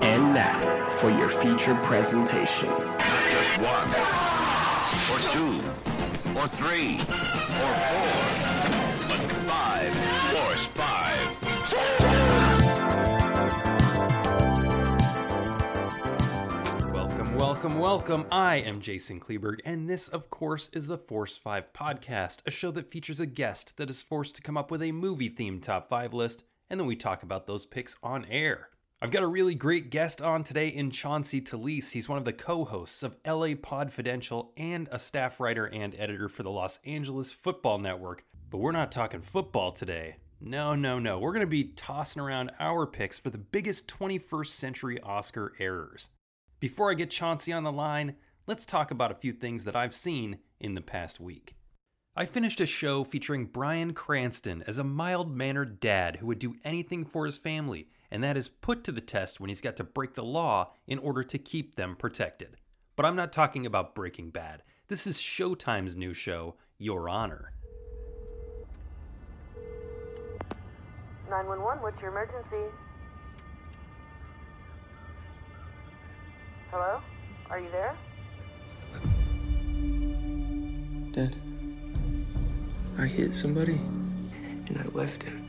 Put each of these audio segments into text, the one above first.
And now for your feature presentation. Just one, or two, or three, or four, but five, force five. Welcome, welcome, welcome. I am Jason Kleberg, and this, of course, is the Force 5 podcast, a show that features a guest that is forced to come up with a movie themed top 5 list, and then we talk about those picks on air. I've got a really great guest on today in Chauncey Talese. He's one of the co hosts of LA Podfidential and a staff writer and editor for the Los Angeles Football Network. But we're not talking football today. No, no, no. We're going to be tossing around our picks for the biggest 21st century Oscar errors. Before I get Chauncey on the line, let's talk about a few things that I've seen in the past week. I finished a show featuring Bryan Cranston as a mild mannered dad who would do anything for his family, and that is put to the test when he's got to break the law in order to keep them protected. But I'm not talking about Breaking Bad. This is Showtime's new show, Your Honor. 911, what's your emergency? Hello? Are you there? Dad, I hit somebody and I left him.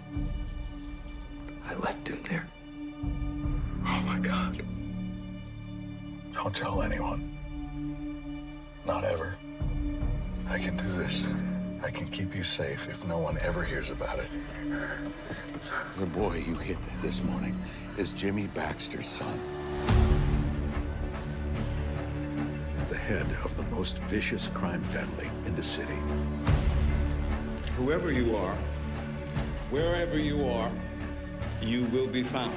I left him there. Oh my God. Don't tell anyone. Not ever. I can do this. I can keep you safe if no one ever hears about it. The boy you hit this morning is Jimmy Baxter's son. the head of the most vicious crime family in the city. Whoever you are, wherever you are, you will be found.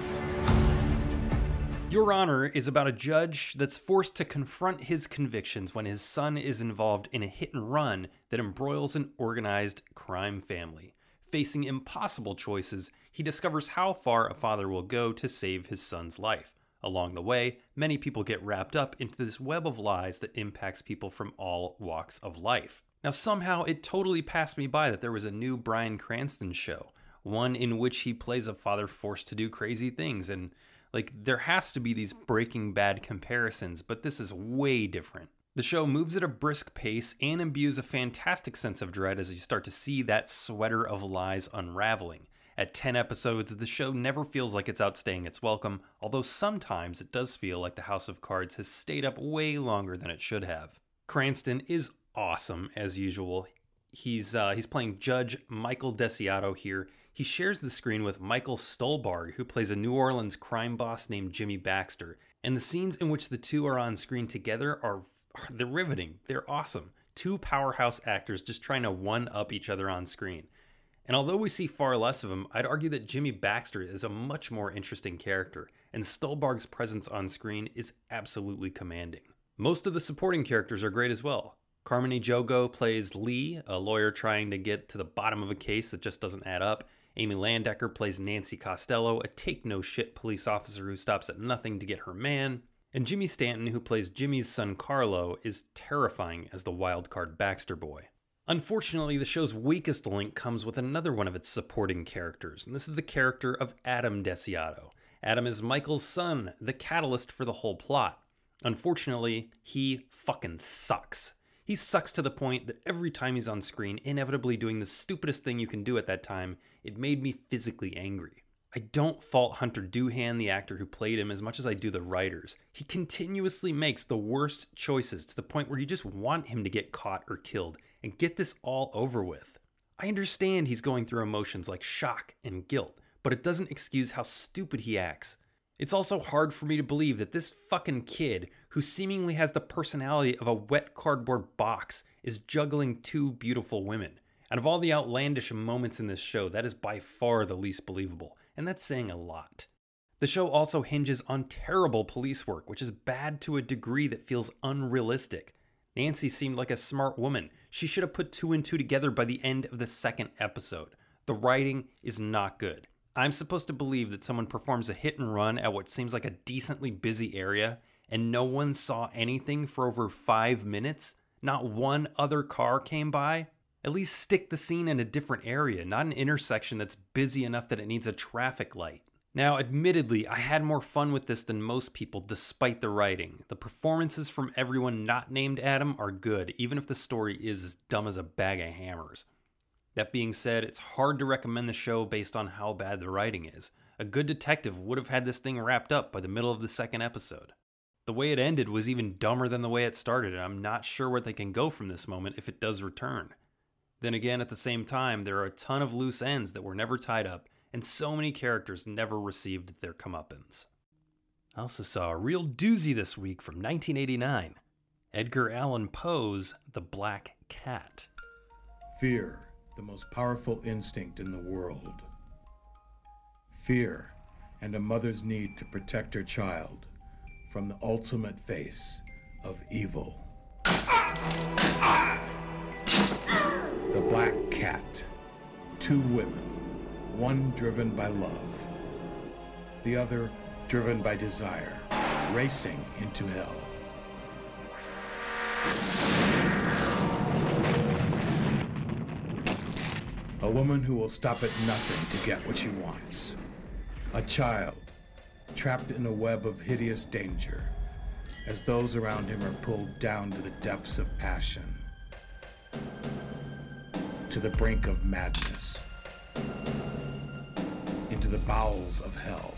Your Honor is about a judge that's forced to confront his convictions when his son is involved in a hit and run that embroils an organized crime family. Facing impossible choices, he discovers how far a father will go to save his son's life. Along the way, many people get wrapped up into this web of lies that impacts people from all walks of life. Now, somehow it totally passed me by that there was a new Bryan Cranston show, one in which he plays a father forced to do crazy things. And, like, there has to be these Breaking Bad comparisons, but this is way different. The show moves at a brisk pace and imbues a fantastic sense of dread as you start to see that sweater of lies unraveling. At 10 episodes, the show never feels like it's outstaying its welcome, although sometimes it does feel like the House of Cards has stayed up way longer than it should have. Cranston is awesome as usual. He's uh, he's playing Judge Michael Desiato here. He shares the screen with Michael Stuhlbarg, who plays a New Orleans crime boss named Jimmy Baxter. And the scenes in which the two are on screen together are they're riveting. They're awesome. Two powerhouse actors just trying to one up each other on screen. And although we see far less of him, I'd argue that Jimmy Baxter is a much more interesting character, and Stuhlbarg's presence on screen is absolutely commanding. Most of the supporting characters are great as well. Carmen Ejogo plays Lee, a lawyer trying to get to the bottom of a case that just doesn't add up. Amy Landecker plays Nancy Costello, a take no shit police officer who stops at nothing to get her man. And Jimmy Stanton, who plays Jimmy's son Carlo, is terrifying as the wildcard Baxter boy. Unfortunately, the show's weakest link comes with another one of its supporting characters, and this is the character of Adam Desiato. Adam is Michael's son, the catalyst for the whole plot. Unfortunately, he fucking sucks. He sucks to the point that every time he's on screen, inevitably doing the stupidest thing you can do at that time, it made me physically angry. I don't fault Hunter Doohan, the actor who played him, as much as I do the writers. He continuously makes the worst choices to the point where you just want him to get caught or killed and get this all over with. I understand he's going through emotions like shock and guilt, but it doesn't excuse how stupid he acts. It's also hard for me to believe that this fucking kid, who seemingly has the personality of a wet cardboard box, is juggling two beautiful women. Out of all the outlandish moments in this show, that is by far the least believable, and that's saying a lot. The show also hinges on terrible police work, which is bad to a degree that feels unrealistic. Nancy seemed like a smart woman. She should have put two and two together by the end of the second episode. The writing is not good. I'm supposed to believe that someone performs a hit and run at what seems like a decently busy area, and no one saw anything for over five minutes? Not one other car came by? At least stick the scene in a different area, not an intersection that's busy enough that it needs a traffic light. Now, admittedly, I had more fun with this than most people despite the writing. The performances from everyone not named Adam are good, even if the story is as dumb as a bag of hammers. That being said, it's hard to recommend the show based on how bad the writing is. A good detective would have had this thing wrapped up by the middle of the second episode. The way it ended was even dumber than the way it started, and I'm not sure where they can go from this moment if it does return. Then again, at the same time, there are a ton of loose ends that were never tied up, and so many characters never received their comeuppance. I also saw a real doozy this week from 1989 Edgar Allan Poe's The Black Cat. Fear, the most powerful instinct in the world. Fear and a mother's need to protect her child from the ultimate face of evil. The Black Cat. Two women one driven by love, the other driven by desire, racing into hell. A woman who will stop at nothing to get what she wants. A child trapped in a web of hideous danger as those around him are pulled down to the depths of passion, to the brink of madness into the bowels of hell.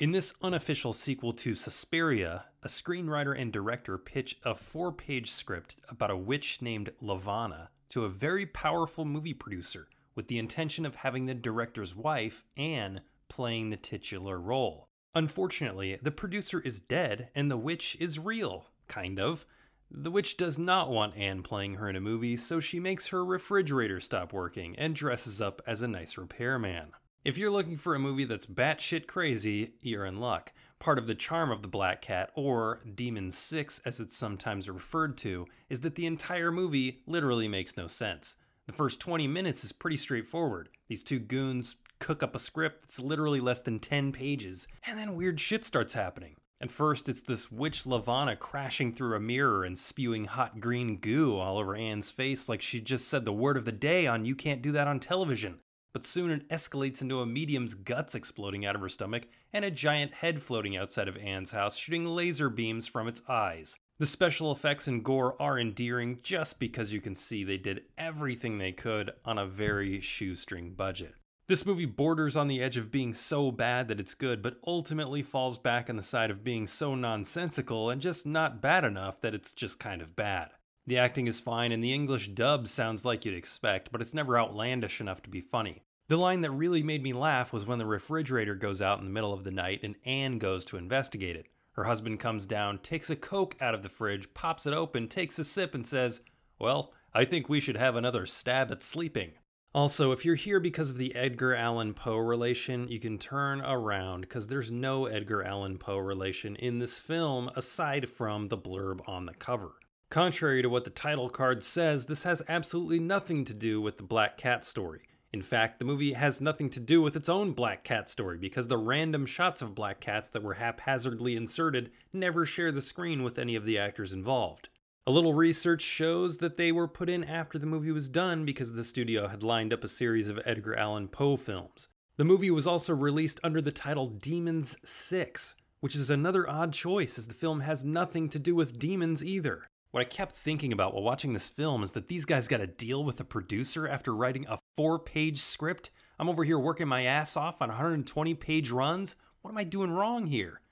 In this unofficial sequel to Suspiria, a screenwriter and director pitch a four page script about a witch named Levana to a very powerful movie producer with the intention of having the director's wife, Anne, playing the titular role. Unfortunately, the producer is dead and the witch is real, kind of. The witch does not want Anne playing her in a movie, so she makes her refrigerator stop working and dresses up as a nice repairman. If you're looking for a movie that's batshit crazy, you're in luck. Part of the charm of The Black Cat, or Demon 6 as it's sometimes referred to, is that the entire movie literally makes no sense. The first 20 minutes is pretty straightforward. These two goons cook up a script that's literally less than 10 pages, and then weird shit starts happening. At first, it's this witch Levana crashing through a mirror and spewing hot green goo all over Anne's face like she just said the word of the day on You Can't Do That on Television. But soon it escalates into a medium's guts exploding out of her stomach and a giant head floating outside of Anne's house shooting laser beams from its eyes. The special effects and gore are endearing just because you can see they did everything they could on a very shoestring budget. This movie borders on the edge of being so bad that it's good, but ultimately falls back on the side of being so nonsensical and just not bad enough that it's just kind of bad. The acting is fine, and the English dub sounds like you'd expect, but it's never outlandish enough to be funny. The line that really made me laugh was when the refrigerator goes out in the middle of the night and Anne goes to investigate it. Her husband comes down, takes a Coke out of the fridge, pops it open, takes a sip, and says, Well, I think we should have another stab at sleeping. Also, if you're here because of the Edgar Allan Poe relation, you can turn around because there's no Edgar Allan Poe relation in this film aside from the blurb on the cover. Contrary to what the title card says, this has absolutely nothing to do with the Black Cat story. In fact, the movie has nothing to do with its own Black Cat story because the random shots of Black Cats that were haphazardly inserted never share the screen with any of the actors involved. A little research shows that they were put in after the movie was done because the studio had lined up a series of Edgar Allan Poe films. The movie was also released under the title Demons 6, which is another odd choice as the film has nothing to do with demons either. What I kept thinking about while watching this film is that these guys got a deal with a producer after writing a four page script. I'm over here working my ass off on 120 page runs. What am I doing wrong here?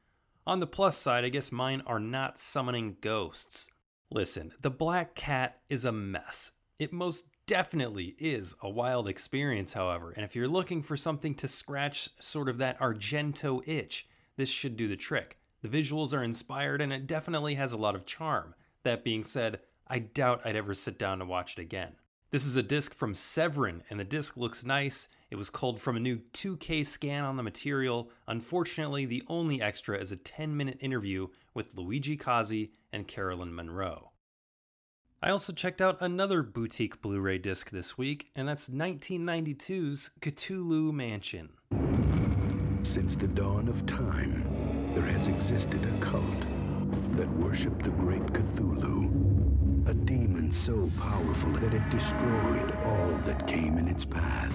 On the plus side, I guess mine are not summoning ghosts. Listen, The Black Cat is a mess. It most definitely is a wild experience, however, and if you're looking for something to scratch sort of that Argento itch, this should do the trick. The visuals are inspired and it definitely has a lot of charm. That being said, I doubt I'd ever sit down to watch it again. This is a disc from Severin, and the disc looks nice. It was culled from a new 2K scan on the material. Unfortunately, the only extra is a 10 minute interview with Luigi Cozzi and Caroline Munro. I also checked out another boutique Blu ray disc this week, and that's 1992's Cthulhu Mansion. Since the dawn of time, there has existed a cult that worshipped the great Cthulhu, a demon so powerful that it destroyed all that came in its path.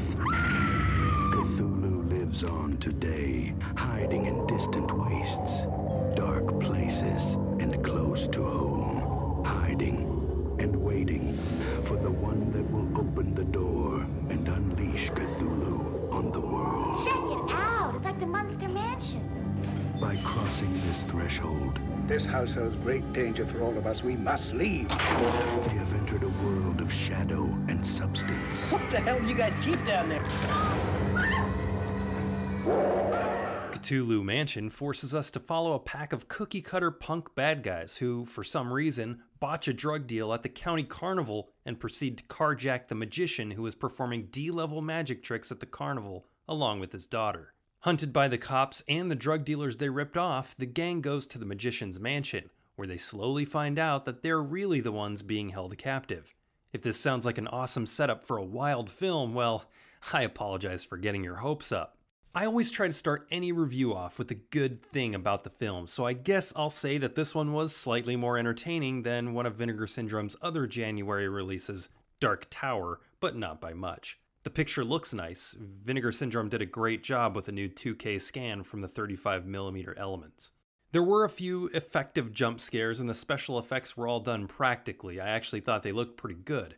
Cthulhu lives on today, hiding in distant wastes, dark places, and close to home, hiding and waiting for the one that will open the door and unleash Cthulhu on the world. Check it out. It's like the Monster Mansion. By crossing this threshold, This house holds great danger for all of us. We must leave. they have entered a world of shadow and substance. What the hell do you guys keep down there? Cthulhu Mansion forces us to follow a pack of cookie cutter punk bad guys who, for some reason, botch a drug deal at the county carnival and proceed to carjack the magician who is performing D level magic tricks at the carnival along with his daughter. Hunted by the cops and the drug dealers they ripped off, the gang goes to the magician's mansion, where they slowly find out that they're really the ones being held captive. If this sounds like an awesome setup for a wild film, well, I apologize for getting your hopes up. I always try to start any review off with a good thing about the film, so I guess I'll say that this one was slightly more entertaining than one of Vinegar Syndrome's other January releases, Dark Tower, but not by much. The picture looks nice. Vinegar Syndrome did a great job with a new 2K scan from the 35mm elements. There were a few effective jump scares, and the special effects were all done practically. I actually thought they looked pretty good.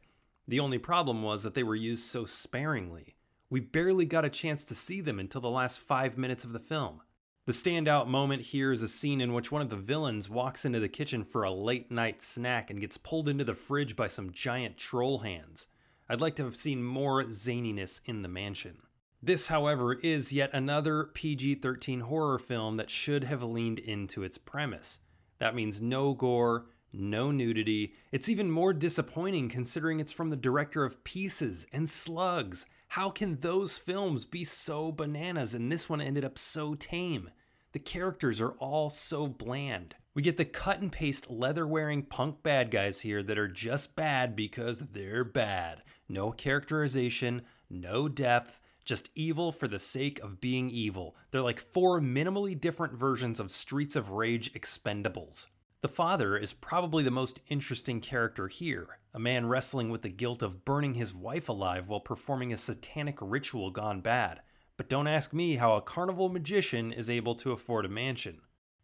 The only problem was that they were used so sparingly. We barely got a chance to see them until the last five minutes of the film. The standout moment here is a scene in which one of the villains walks into the kitchen for a late night snack and gets pulled into the fridge by some giant troll hands. I'd like to have seen more zaniness in the mansion. This, however, is yet another PG 13 horror film that should have leaned into its premise. That means no gore, no nudity. It's even more disappointing considering it's from the director of Pieces and Slugs. How can those films be so bananas and this one ended up so tame? The characters are all so bland. We get the cut and paste leather wearing punk bad guys here that are just bad because they're bad. No characterization, no depth, just evil for the sake of being evil. They're like four minimally different versions of Streets of Rage expendables. The father is probably the most interesting character here, a man wrestling with the guilt of burning his wife alive while performing a satanic ritual gone bad. But don't ask me how a carnival magician is able to afford a mansion.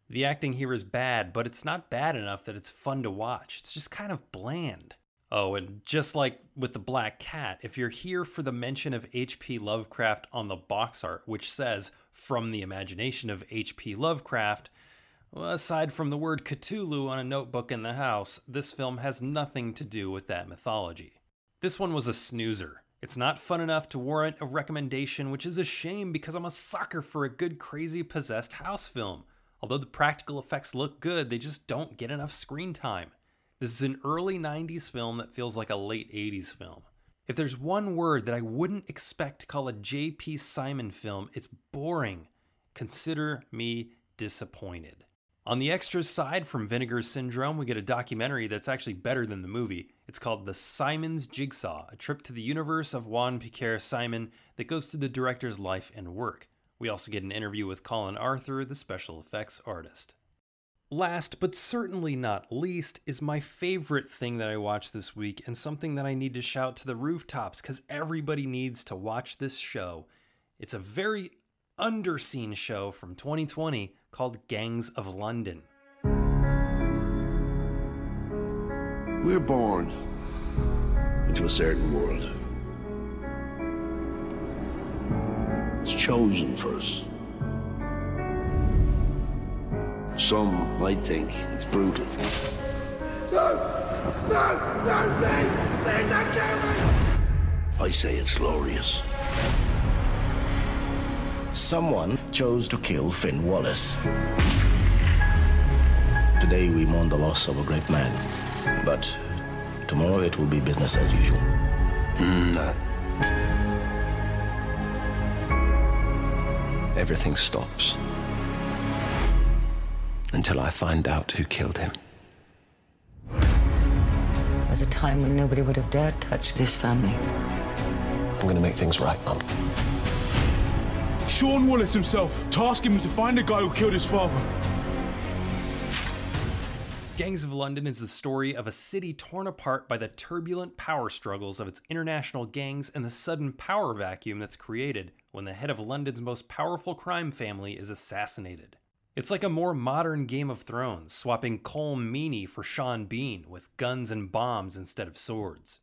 The acting here is bad, but it's not bad enough that it's fun to watch. It's just kind of bland. Oh, and just like with the Black Cat, if you're here for the mention of H.P. Lovecraft on the box art, which says, from the imagination of H.P. Lovecraft, well, aside from the word Cthulhu on a notebook in the house, this film has nothing to do with that mythology. This one was a snoozer. It's not fun enough to warrant a recommendation, which is a shame because I'm a sucker for a good, crazy, possessed house film. Although the practical effects look good, they just don't get enough screen time. This is an early 90s film that feels like a late 80s film. If there's one word that I wouldn't expect to call a J.P. Simon film, it's boring. Consider me disappointed. On the extras side from Vinegar Syndrome, we get a documentary that's actually better than the movie. It's called The Simon's Jigsaw, a trip to the universe of Juan Piquer Simon that goes through the director's life and work. We also get an interview with Colin Arthur, the special effects artist. Last, but certainly not least, is my favorite thing that I watched this week and something that I need to shout to the rooftops because everybody needs to watch this show. It's a very underseen show from 2020 called Gangs of London. We're born into a certain world. It's chosen for us. Some might think it's brutal. No! No! No, please! Please don't kill me! I say it's glorious. Someone chose to kill Finn Wallace. Today we mourn the loss of a great man, but tomorrow it will be business as usual. Hmm, no. Everything stops until I find out who killed him. There was a time when nobody would have dared touch this family. I'm going to make things right, Mum. Sean Wallace himself tasking me to find the guy who killed his father. Gangs of London is the story of a city torn apart by the turbulent power struggles of its international gangs and the sudden power vacuum that's created when the head of London's most powerful crime family is assassinated. It's like a more modern Game of Thrones, swapping Colm Meaney for Sean Bean with guns and bombs instead of swords.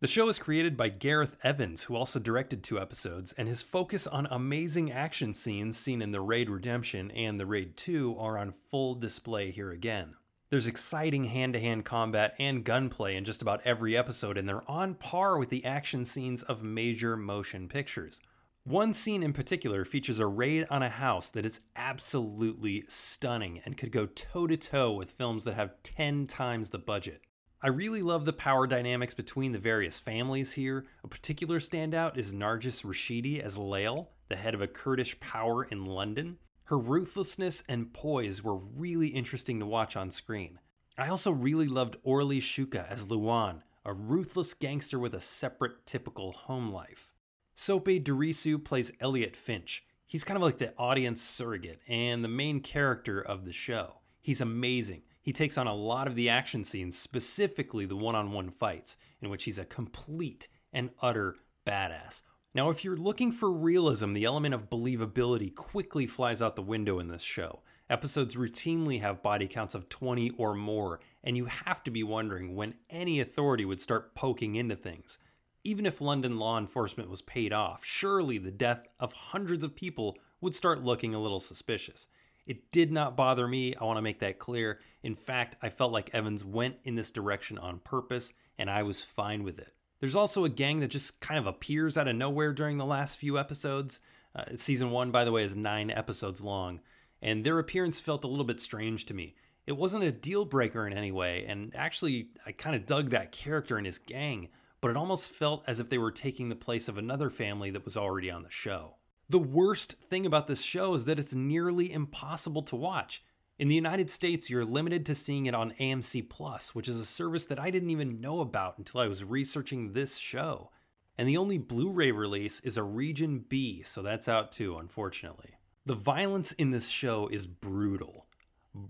The show is created by Gareth Evans, who also directed two episodes, and his focus on amazing action scenes seen in The Raid Redemption and The Raid 2 are on full display here again. There's exciting hand to hand combat and gunplay in just about every episode, and they're on par with the action scenes of major motion pictures. One scene in particular features a raid on a house that is absolutely stunning and could go toe to toe with films that have 10 times the budget. I really love the power dynamics between the various families here. A particular standout is Nargis Rashidi as Lael, the head of a Kurdish power in London. Her ruthlessness and poise were really interesting to watch on screen. I also really loved Orli Shuka as Luan, a ruthless gangster with a separate, typical home life. Sope Dirisu plays Elliot Finch. He's kind of like the audience surrogate and the main character of the show. He's amazing. He takes on a lot of the action scenes, specifically the one on one fights, in which he's a complete and utter badass. Now, if you're looking for realism, the element of believability quickly flies out the window in this show. Episodes routinely have body counts of 20 or more, and you have to be wondering when any authority would start poking into things. Even if London law enforcement was paid off, surely the death of hundreds of people would start looking a little suspicious. It did not bother me. I want to make that clear. In fact, I felt like Evans went in this direction on purpose, and I was fine with it. There's also a gang that just kind of appears out of nowhere during the last few episodes. Uh, season one, by the way, is nine episodes long, and their appearance felt a little bit strange to me. It wasn't a deal breaker in any way, and actually, I kind of dug that character and his gang, but it almost felt as if they were taking the place of another family that was already on the show. The worst thing about this show is that it's nearly impossible to watch. In the United States, you're limited to seeing it on AMC Plus, which is a service that I didn't even know about until I was researching this show. And the only Blu ray release is a Region B, so that's out too, unfortunately. The violence in this show is brutal.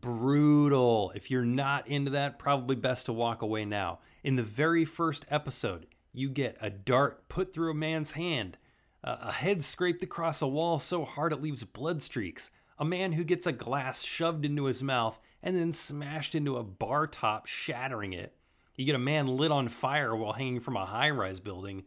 Brutal. If you're not into that, probably best to walk away now. In the very first episode, you get a dart put through a man's hand a head scraped across a wall so hard it leaves blood streaks. A man who gets a glass shoved into his mouth and then smashed into a bar top, shattering it. You get a man lit on fire while hanging from a high rise building.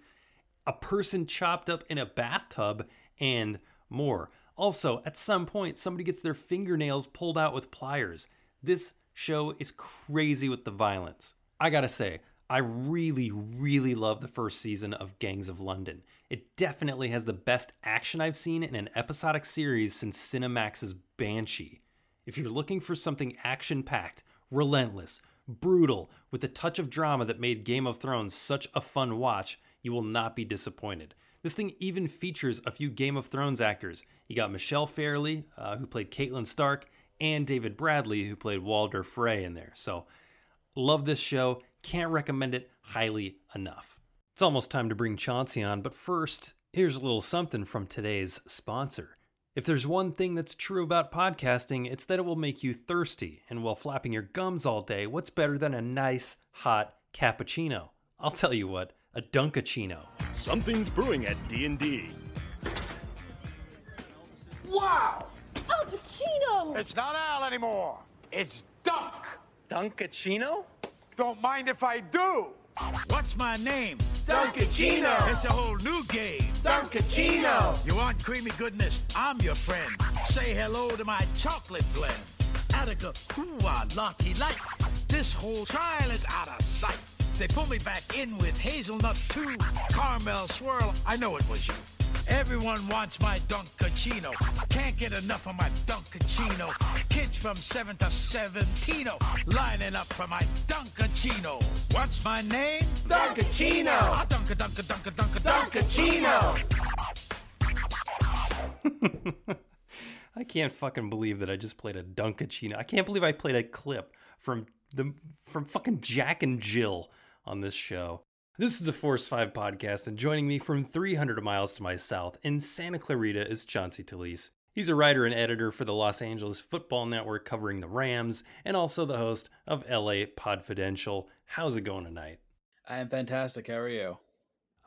A person chopped up in a bathtub, and more. Also, at some point, somebody gets their fingernails pulled out with pliers. This show is crazy with the violence. I gotta say, I really, really love the first season of Gangs of London. It definitely has the best action I've seen in an episodic series since Cinemax's Banshee. If you're looking for something action packed, relentless, brutal, with a touch of drama that made Game of Thrones such a fun watch, you will not be disappointed. This thing even features a few Game of Thrones actors. You got Michelle Fairley, uh, who played Catelyn Stark, and David Bradley, who played Walder Frey in there. So, love this show. Can't recommend it highly enough. It's almost time to bring Chauncey on, but first, here's a little something from today's sponsor. If there's one thing that's true about podcasting, it's that it will make you thirsty, and while flapping your gums all day, what's better than a nice, hot cappuccino? I'll tell you what, a Dunkachino. Something's brewing at D&D. Wow! Al Pacino! It's not Al anymore. It's Dunk. Dunkachino? Don't mind if I do. What's my name? Dunkachino. It's a whole new game. Dunkachino. You want creamy goodness? I'm your friend. Say hello to my chocolate blend. Attica, hooah, lottie light. This whole trial is out of sight. They pull me back in with hazelnut two, Caramel swirl, I know it was you. Everyone wants my Dunkachino. Can't get enough of my Dunkachino. Kids from 7 to 17 lining up for my Dunkachino. What's my name? Dunkachino. Ah, Dunka, Dunka, Dunka, Dunka, Dunkachino. I can't fucking believe that I just played a Dunkachino. I can't believe I played a clip from the from fucking Jack and Jill on this show. This is the Force 5 podcast, and joining me from 300 miles to my south in Santa Clarita is Chauncey Talese. He's a writer and editor for the Los Angeles Football Network covering the Rams and also the host of LA Podfidential. How's it going tonight? I am fantastic. How are you?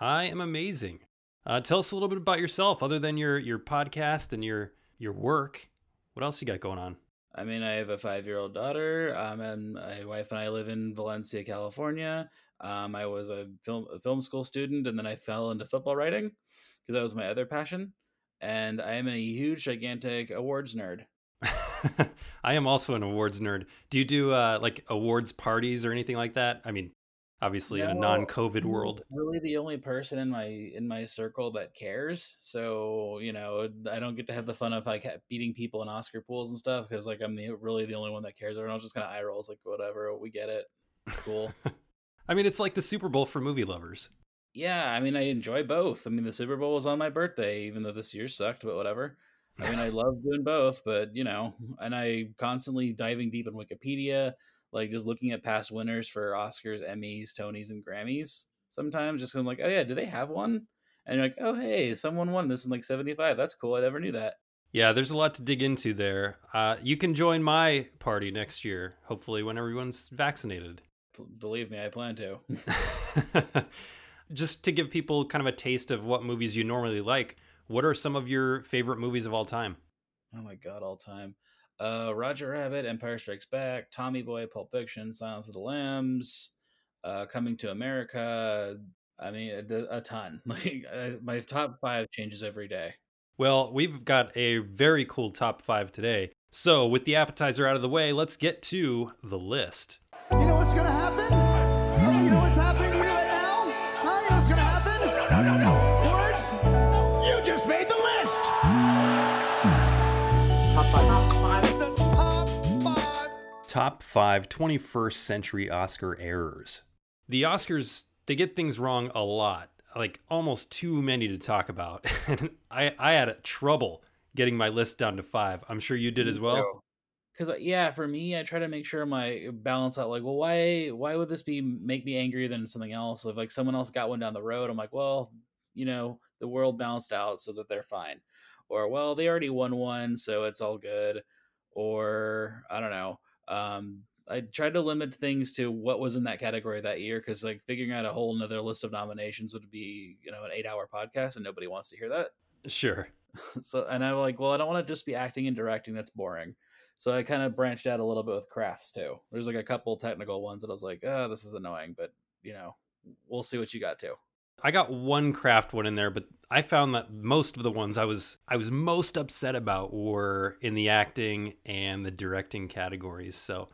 I am amazing. Uh, tell us a little bit about yourself, other than your your podcast and your your work. What else you got going on? I mean, I have a five year old daughter. Um, and my wife and I live in Valencia, California. Um, I was a film a film school student, and then I fell into football writing because that was my other passion. And I am a huge, gigantic awards nerd. I am also an awards nerd. Do you do uh, like awards parties or anything like that? I mean, obviously no, in a non-COVID world. Really, the only person in my in my circle that cares. So you know, I don't get to have the fun of like beating people in Oscar pools and stuff because like I'm the really the only one that cares. Everyone else just kind of eye rolls like whatever. We get it. Cool. I mean, it's like the Super Bowl for movie lovers. Yeah, I mean, I enjoy both. I mean, the Super Bowl was on my birthday, even though this year sucked, but whatever. I mean, I love doing both, but you know, and I constantly diving deep in Wikipedia, like just looking at past winners for Oscars, Emmys, Tonys, and Grammys. Sometimes just I'm like, oh yeah, do they have one? And you're like, oh hey, someone won this in like '75. That's cool. I never knew that. Yeah, there's a lot to dig into there. Uh, you can join my party next year, hopefully when everyone's vaccinated. Believe me, I plan to. just to give people kind of a taste of what movies you normally like, what are some of your favorite movies of all time? Oh my god, all time. Uh, Roger Rabbit, Empire Strikes Back, Tommy Boy, Pulp Fiction, Silence of the Lambs, uh, Coming to America. I mean, a, a ton. Like uh, my top five changes every day. Well, we've got a very cool top five today. So, with the appetizer out of the way, let's get to the list. You know what's gonna happen? You know what's happening here right now? Huh? You know what's gonna happen? No, no, no. Words? You just made the list. Top five. Top five. The top five. Top five 21st century Oscar errors. The Oscars, they get things wrong a lot, like almost too many to talk about. And I, I had trouble getting my list down to five. I'm sure you did as well because yeah for me i try to make sure my balance out like well why why would this be make me angrier than something else? If like someone else got one down the road i'm like well you know the world balanced out so that they're fine. Or well they already won one so it's all good. Or i don't know um i tried to limit things to what was in that category that year because like figuring out a whole another list of nominations would be you know an eight hour podcast and nobody wants to hear that. Sure. So and i'm like well i don't want to just be acting and directing that's boring so I kind of branched out a little bit with crafts too. There's like a couple technical ones that I was like, oh, this is annoying, but you know, we'll see what you got too. I got one craft one in there, but I found that most of the ones I was I was most upset about were in the acting and the directing categories. So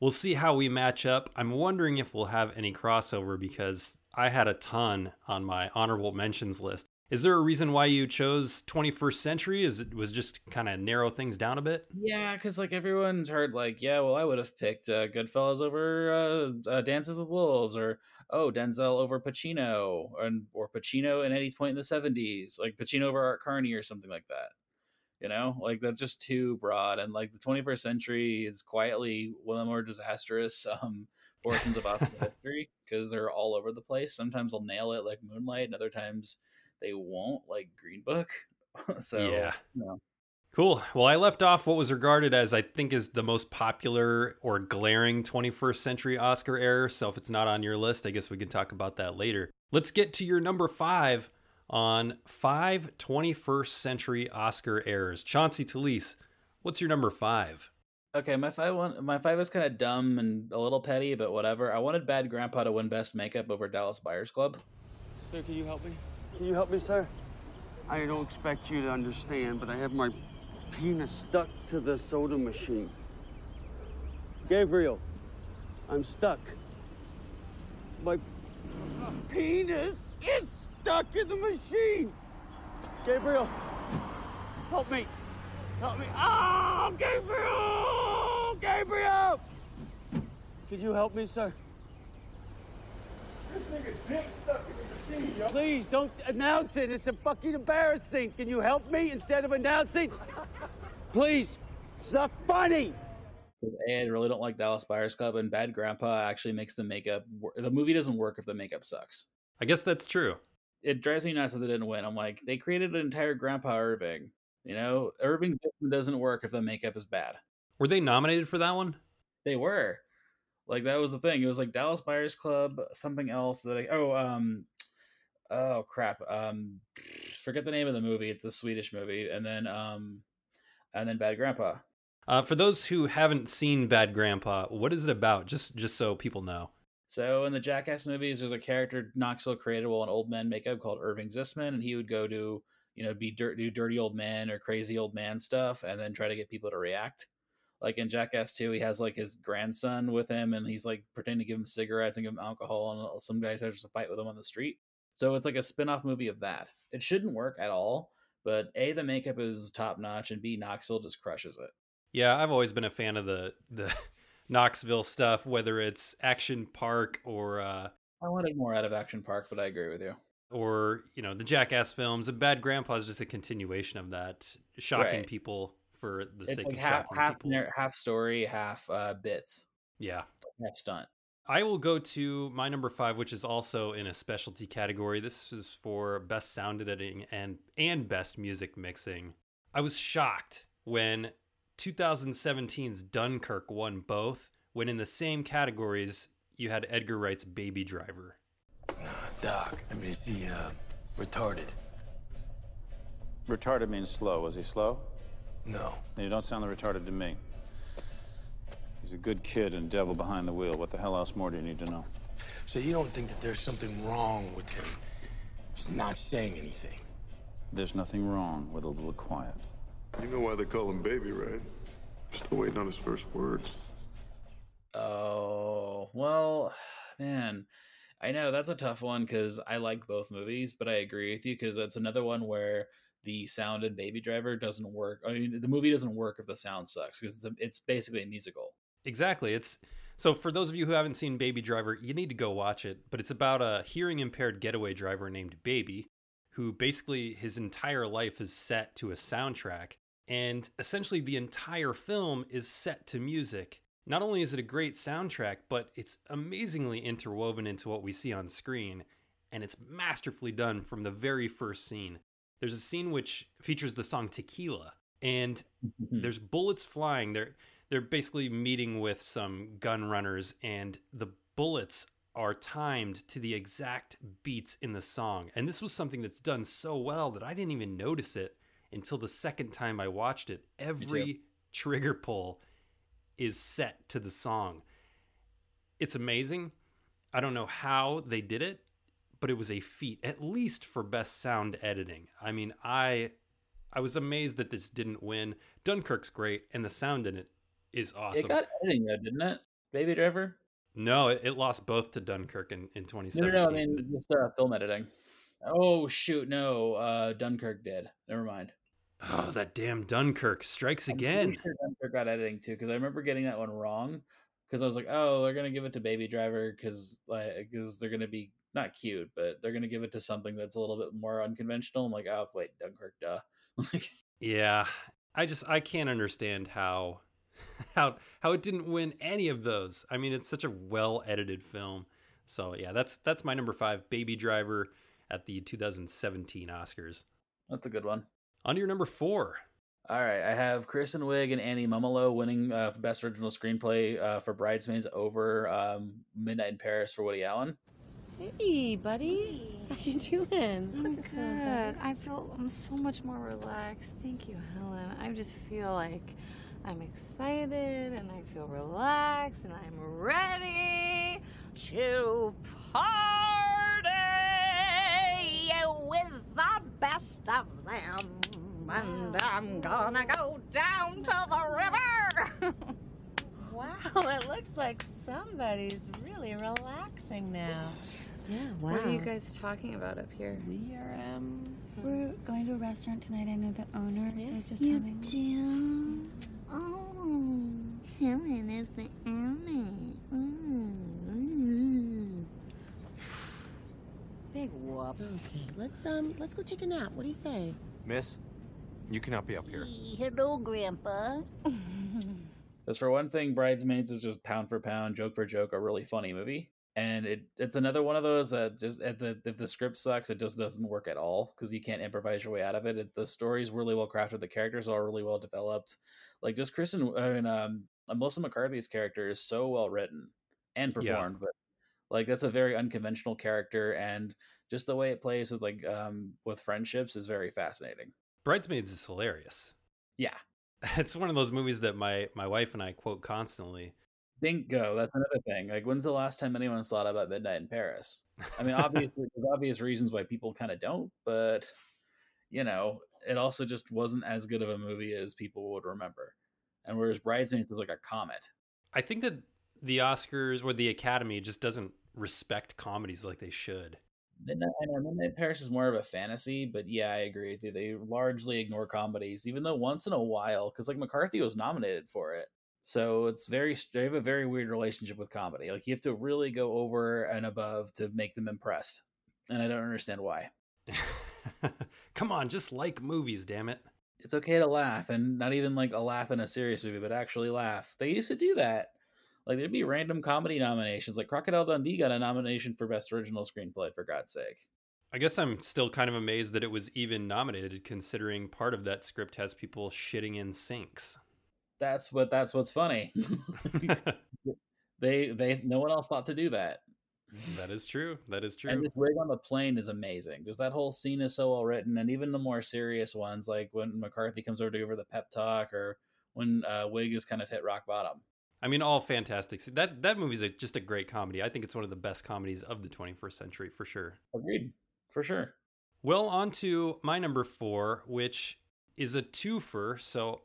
we'll see how we match up. I'm wondering if we'll have any crossover because I had a ton on my honorable mentions list. Is there a reason why you chose 21st century? Is it was just kind of narrow things down a bit? Yeah, because like everyone's heard like, yeah, well, I would have picked uh, Goodfellas over uh, uh, Dances with Wolves, or oh, Denzel over Pacino, and or Pacino and Eddie Point in the 70s, like Pacino over Art Carney or something like that. You know, like that's just too broad. And like the 21st century is quietly one of the more disastrous um, portions of Oscar history because they're all over the place. Sometimes they'll nail it like Moonlight, and other times they won't like Green Book. so yeah. You know. Cool. Well, I left off what was regarded as I think is the most popular or glaring 21st century Oscar error. So if it's not on your list, I guess we can talk about that later. Let's get to your number five on five 21st century Oscar errors. Chauncey Talese, what's your number five? Okay, my five one my five is kind of dumb and a little petty, but whatever. I wanted Bad Grandpa to win Best Makeup over Dallas Buyers Club. Sir, can you help me? Can you help me, sir? I don't expect you to understand, but I have my penis stuck to the soda machine. Gabriel, I'm stuck. My penis is stuck in the machine. Gabriel, help me. Help me. Oh, Gabriel! Gabriel! Could you help me, sir? This nigga's dick stuck in the machine, yo. Please don't announce it. It's a fucking embarrassing. Can you help me instead of announcing? Please. It's not funny. A, I really don't like Dallas Buyers Club, and Bad Grandpa actually makes the makeup. The movie doesn't work if the makeup sucks. I guess that's true. It drives me nuts that they didn't win. I'm like, they created an entire Grandpa Irving, You know, Irving doesn't work if the makeup is bad. Were they nominated for that one? They were. Like that was the thing. It was like Dallas Buyers Club, something else that I oh um oh crap um forget the name of the movie. It's a Swedish movie, and then um and then Bad Grandpa. Uh, for those who haven't seen Bad Grandpa, what is it about? Just just so people know. So in the Jackass movies, there's a character Knoxville created while an old man makeup called Irving Zisman, and he would go to you know be dirt, do dirty old man or crazy old man stuff, and then try to get people to react. Like in Jackass 2, he has like his grandson with him, and he's like pretending to give him cigarettes and give him alcohol, and some guy starts to fight with him on the street. So it's like a spin-off movie of that. It shouldn't work at all, but A, the makeup is top notch, and B, Knoxville just crushes it. Yeah, I've always been a fan of the the Knoxville stuff, whether it's Action Park or uh I wanted more out of Action Park, but I agree with you. Or, you know, the Jackass films. And Bad Grandpa is just a continuation of that, shocking Right. people for the It's sake like of half half, people. nar- half story, half uh, bits, Yeah. half stunt. I will go to my number five, which is also in a specialty category. This is for best sound editing and and best music mixing. I was shocked when 2017's Dunkirk won both, when in the same categories you had Edgar Wright's Baby Driver. Doc, I mean, is he, uh, retarded? Retarded means slow. Was he slow? No. Then you don't sound retarded to me. He's a good kid and devil behind the wheel. What the hell else more do you need to know? So you don't think that there's something wrong with him just not saying anything? There's nothing wrong with a little quiet. You know why they call him baby, right? Still waiting on his first words. Oh, well, man, I know that's a tough one because I like both movies, but I agree with you because that's another one where the sound in Baby Driver doesn't work. I mean, the movie doesn't work if the sound sucks because it's, a, it's basically a musical. Exactly. It's so for those of you who haven't seen Baby Driver, you need to go watch it. But it's about a hearing impaired getaway driver named Baby, who basically his entire life is set to a soundtrack, and essentially the entire film is set to music. Not only is it a great soundtrack, but it's amazingly interwoven into what we see on screen, and it's masterfully done from the very first scene. There's a scene which features the song Tequila, and mm-hmm. there's bullets flying. They're they're basically meeting with some gun runners, and the bullets are timed to the exact beats in the song. And this was something that's done so well that I didn't even notice it until the second time I watched it. Every trigger pull is set to the song. It's amazing. I don't know how they did it, but it was a feat, at least for best sound editing. I mean, I I was amazed that this didn't win. Dunkirk's great, and the sound in it is awesome. It got editing though, didn't it? Baby Driver? no, it, it lost both to Dunkirk in, in 2017. no, no. I mean, just uh, film editing. Oh shoot, no. Uh, Dunkirk did. Never mind. oh, that damn Dunkirk strikes I'm again. sure Dunkirk got editing too because I remember getting that one wrong because I was like, oh, they're gonna give it to Baby Driver because like because they're gonna be not cute, but they're gonna give it to something that's a little bit more unconventional. I'm like, oh wait, Dunkirk, duh. Yeah, I just I can't understand how how how it didn't win any of those. I mean, it's such a well edited film. So yeah, that's that's my number five, Baby Driver, at the 2017 Oscars. that's a good one. On to your number four. All right, I have Kristen Wiig and Annie Mumolo winning uh, Best Original Screenplay uh, for Bridesmaids over um, Midnight in Paris for Woody Allen. Hey, buddy. How you doing? I'm good. I feel I'm so much more relaxed. Thank you, Helen. I just feel like I'm excited and I feel relaxed and I'm ready to party with the best of them. And I'm gonna go down to the river. Wow, it looks like somebody's really relaxing now. Yeah, wow. What are you guys talking about up here? We are, um. We're going to a restaurant tonight. I know the owner, so it's just You having. do? Oh, Helen is the owner. Mm. Big whoop. Okay, let's um, let's go take a nap. What do you say? Miss, you cannot be up here. Hello, Grandpa. Because for one thing, Bridesmaids is just pound for pound, joke for joke, a really funny movie. And it it's another one of those that just at the if the script sucks, it just doesn't work at all because you can't improvise your way out of it. it. The story's really well crafted, the characters are really well developed. Like just Kristen, I mean, um, Melissa McCarthy's character is so well written and Yeah. performed, but like that's a very unconventional character, and just the way it plays with like um with friendships is very fascinating. Bridesmaids is hilarious. Yeah, It's one of those movies that my my wife and I quote constantly. Bingo. That's another thing. Like, when's the last time anyone thought about Midnight in Paris? I mean, obviously, there's obvious reasons why people kind of don't, but you know, it also just wasn't as good of a movie as people would remember. And whereas Bridesmaids was like a comet. I think that the Oscars or the Academy just doesn't respect comedies like they should. Midnight, I know Midnight in Paris is more of a fantasy, but yeah, I agree with you. They largely ignore comedies, even though once in a while, because like McCarthy was nominated for it. So it's very, they have a very weird relationship with comedy. Like you have to really go over and above to make them impressed. And I don't understand why. Come on, just like movies, damn it. It's okay to laugh and not even like a laugh in a serious movie, but actually laugh. They used to do that. Like there'd be random comedy nominations. Like Crocodile Dundee got a nomination for Best Original Screenplay, for God's sake. I guess I'm still kind of amazed that it was even nominated, considering part of that script has people shitting in sinks. That's what that's what's funny. they they no one else thought to do that. That is true. That is true. And this rig on the plane is amazing. Just that whole scene is so well written, and even the more serious ones, like when McCarthy comes over to give her the pep talk, or when uh, Wiig has kind of hit rock bottom. I mean, all fantastic. That that movie's a, just a great comedy. I think it's one of the best comedies of the 21st century for sure. Agreed, for sure. Well, on to my number four, which is a twofer. So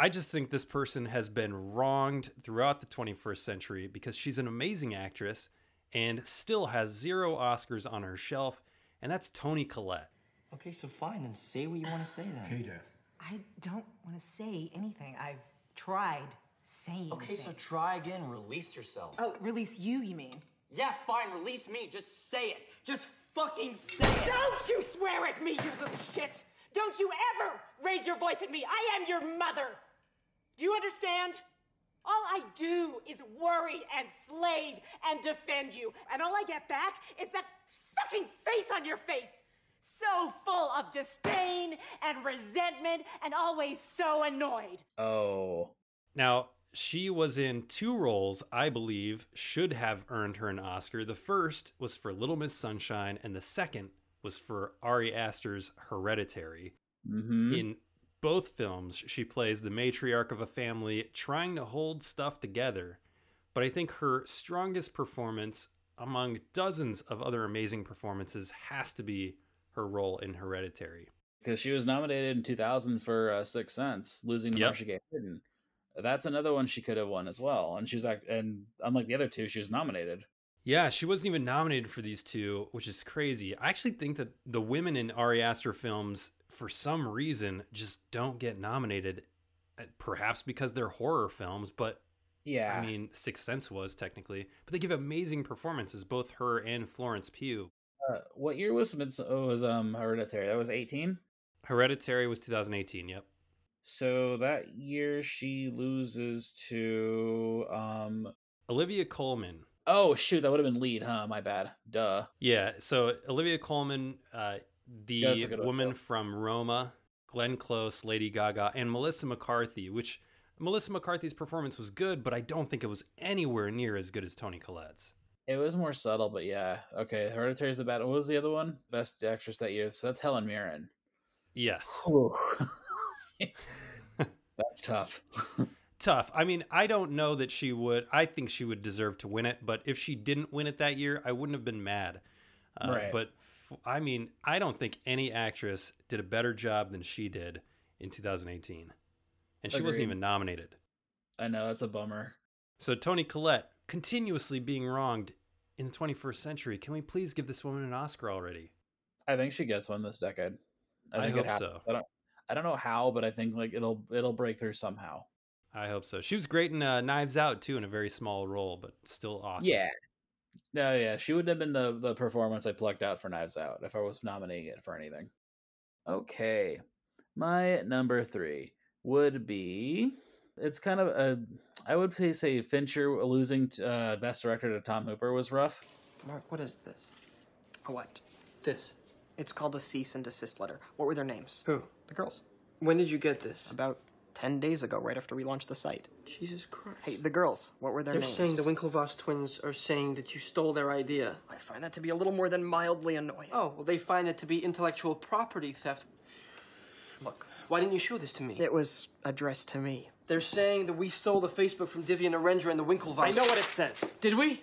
I just think this person has been wronged throughout the 21st century because she's an amazing actress and still has zero Oscars on her shelf, and that's Toni Collette. Okay, so fine, then say what you want to say then. Peter. I don't want to say anything. I've tried saying. Okay, so try again, release yourself. Oh, release you, you mean? Yeah, fine, release me. Just say it. Just fucking say it. Don't you swear at me, you little shit! Don't you ever raise your voice at me! I am your mother! Do you understand? All I do is worry and slave and defend you, and all I get back is that fucking face on your face! So full of disdain and resentment and always so annoyed. Oh. Now, she was in two roles I believe should have earned her an Oscar. The first was for Little Miss Sunshine, and the second was for Ari Aster's Hereditary. Mm-hmm. In both films, she plays the matriarch of a family trying to hold stuff together. But I think her strongest performance, among dozens of other amazing performances, has to be her role in Hereditary. because she was nominated in 2000 for uh, Sixth Sense, losing to Yep. Marcia Gay Harden. That's another one she could have won as well, and she was act- and unlike the other two, she was nominated. Yeah, she wasn't even nominated for these two, which is crazy. I actually think that the women in Ari Aster films, for some reason, just don't get nominated. uh, Perhaps because they're horror films, but Yeah. I mean, Sixth Sense was technically, but they give amazing performances, both her and Florence Pugh. Uh, what year was oh, was um Hereditary? That was 18. Hereditary was 2018. Yep. So that year she loses to um. Olivia Colman. Oh shoot, that would have been lead, huh? My bad. Duh. Yeah. So Olivia Colman, uh, the Yeah, good one, woman from Roma, Glenn Close, Lady Gaga, and Melissa McCarthy, which Melissa McCarthy's performance was good, but I don't think it was anywhere near as good as Toni Collette's. It was more subtle, but yeah. Okay, Hereditary is the bad. What was the other one? Best actress that year. So that's Helen Mirren. Yes. That's tough. Tough. I mean, I don't know that she would. I think she would deserve to win it, but if she didn't win it that year, I wouldn't have been mad. Uh, Right. But f- I mean, I don't think any actress did a better job than she did in 2018, and she wasn't even nominated. I know that's a bummer. So Toni Collette continuously being wronged in the 21st century. Can we please give this woman an Oscar already? I think she gets one this decade. I I think hope so. I don't. I don't know how, but I think like it'll it'll break through somehow. I hope so. She was great in uh, Knives Out too, in a very small role, but still awesome. Yeah. No, yeah, she would have been the the performance I plucked out for Knives Out if I was nominating it for anything. Okay, my number three would be. It's kind of a. I would say say Fincher losing to, uh, best director to Tom Hooper was rough. Mark, what is this? A what? This. It's called a cease and desist letter. What were their names? Who? The girls. When did you get this? About 10 days ago, right after we launched the site. Jesus Christ. Hey, the girls. What were their They're names? saying the Winklevoss twins are saying that you stole their idea. I find that to be a little more than mildly annoying. Oh, well, they find it to be intellectual property theft. Look, why didn't you show this to me? It was addressed to me. They're saying that we stole the Facebook from Divya Narendra and the Winklevoss. I know what it says. Did we?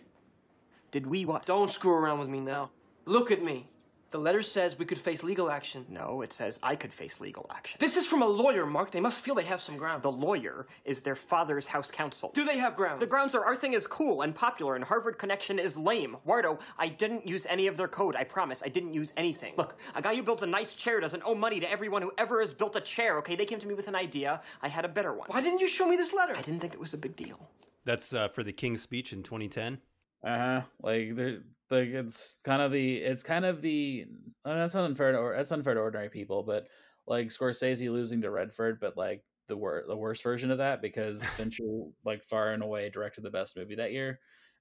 Did we what? Don't screw around with me now. Look at me. The letter says we could face legal action. No, it says I could face legal action. This is from a lawyer, Mark. They must feel they have some grounds. The lawyer is their father's house counsel. Do they have grounds? The grounds are our thing is cool and popular and Harvard connection is lame. Wardo, I didn't use any of their code. I promise. I didn't use anything. Look, a guy who builds a nice chair doesn't owe money to everyone who ever has built a chair, okay? They came to me with an idea. I had a better one. Why didn't you show me this letter? I didn't think it was a big deal. That's uh, for the King's Speech in 2010. Uh huh. Like they're like it's kind of the it's kind of the uh, that's not unfair to or that's unfair to ordinary people, but like Scorsese losing to Redford, but like the wor- the worst version of that because Fincher like far and away directed the best movie that year,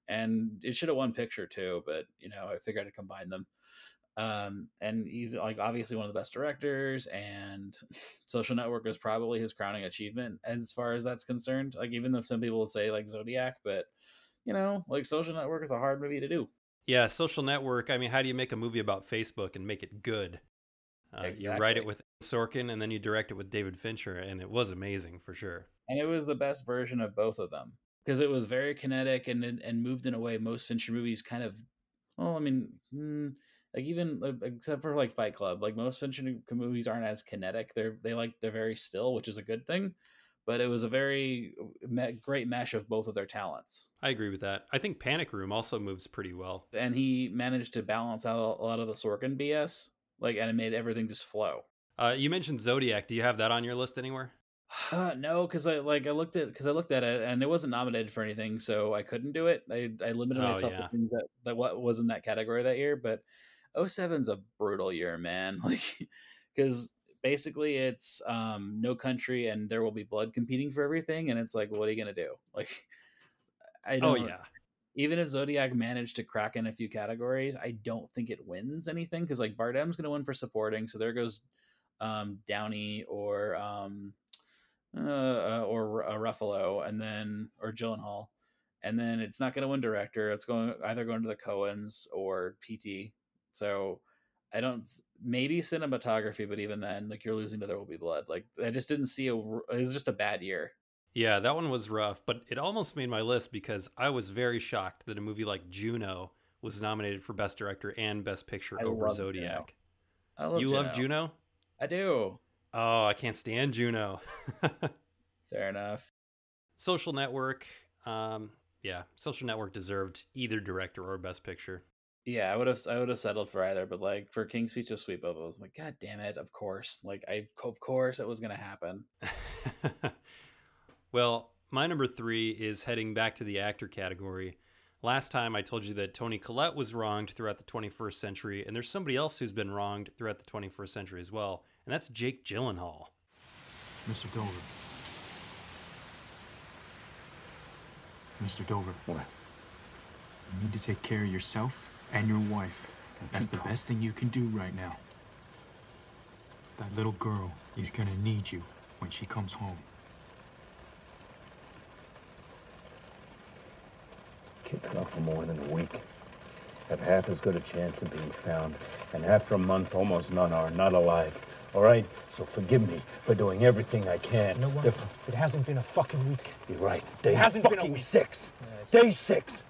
and it should have won picture too, but you know I figured I'd combine them. Um, and he's like obviously one of the best directors, and Social Network is probably his crowning achievement as far as that's concerned. Like even though some people say like Zodiac, but you know, like Social Network is a hard movie to do. Yeah, Social Network. I mean, how do you make a movie about Facebook and make it good? Uh, You write it with Sorkin and then you direct it with David Fincher, and it was amazing for sure. and it was the best version of both of them because it was very kinetic and and moved in a way most Fincher movies kind of. Well, I mean, mm, like even except for like Fight Club, like most Fincher movies aren't as kinetic. They're they like they're very still, which is a good thing. But it was a very great mesh of both of their talents. I agree with that. I think Panic Room also moves pretty well. and he managed to balance out a lot of the Sorkin BS, like, and it made everything just flow. Uh, you mentioned Zodiac. Do you have that on your list anywhere? Uh, no, because I like I looked at because I looked at it and it wasn't nominated for anything, so I couldn't do it. I I limited Oh, myself yeah. to things that that what was in that category that year. But 07's a brutal year, man. Like, because basically it's um no country and there will be blood competing for everything, and it's like, what are you gonna do? Like, I Oh, don't. oh, yeah. Even if Zodiac managed to crack in a few categories, I don't think it wins anything because like Bardem's going to win for supporting, so there goes um, Downey or um, uh, uh, or uh, Ruffalo, and then or Gyllenhaal, and then it's not going to win director. It's going either going to the Coens or PT. So I don't maybe cinematography, but even then, like you're losing to There Will Be Blood. Like I just didn't see a. It was just a bad year. Yeah, that one was rough, but it almost made my list because I was very shocked that a movie like Juno was nominated for Best Director and Best Picture I over love Juno. Zodiac. I love you love Juno. Juno? I do. Oh, I can't stand Juno. Fair enough. Social Network. Um, yeah, Social Network deserved either director or Best Picture. Yeah, I would have I would have settled for either, but like for King's Speech, just sweep both of those. I'm like, God damn it! Of course, like I of course it was gonna happen. Well, my number three is heading back to the actor category. Last time I told you that Toni Collette was wronged throughout the 21st century, and there's somebody else who's been wronged throughout the 21st century as well, and that's Jake Gyllenhaal. Mr. Dover. Mr. Dover. What? You need to take care of yourself and your wife. That's the best thing you can do right now. That little girl is gonna need you when she comes home. Kid's gone for more than a week. Have half as good a chance of being found, and after a month, almost none are not alive. All right? So forgive me for doing everything I can. No what? If- It hasn't been a fucking week. You're right. Day hasn't been a fucking week. six. Day six.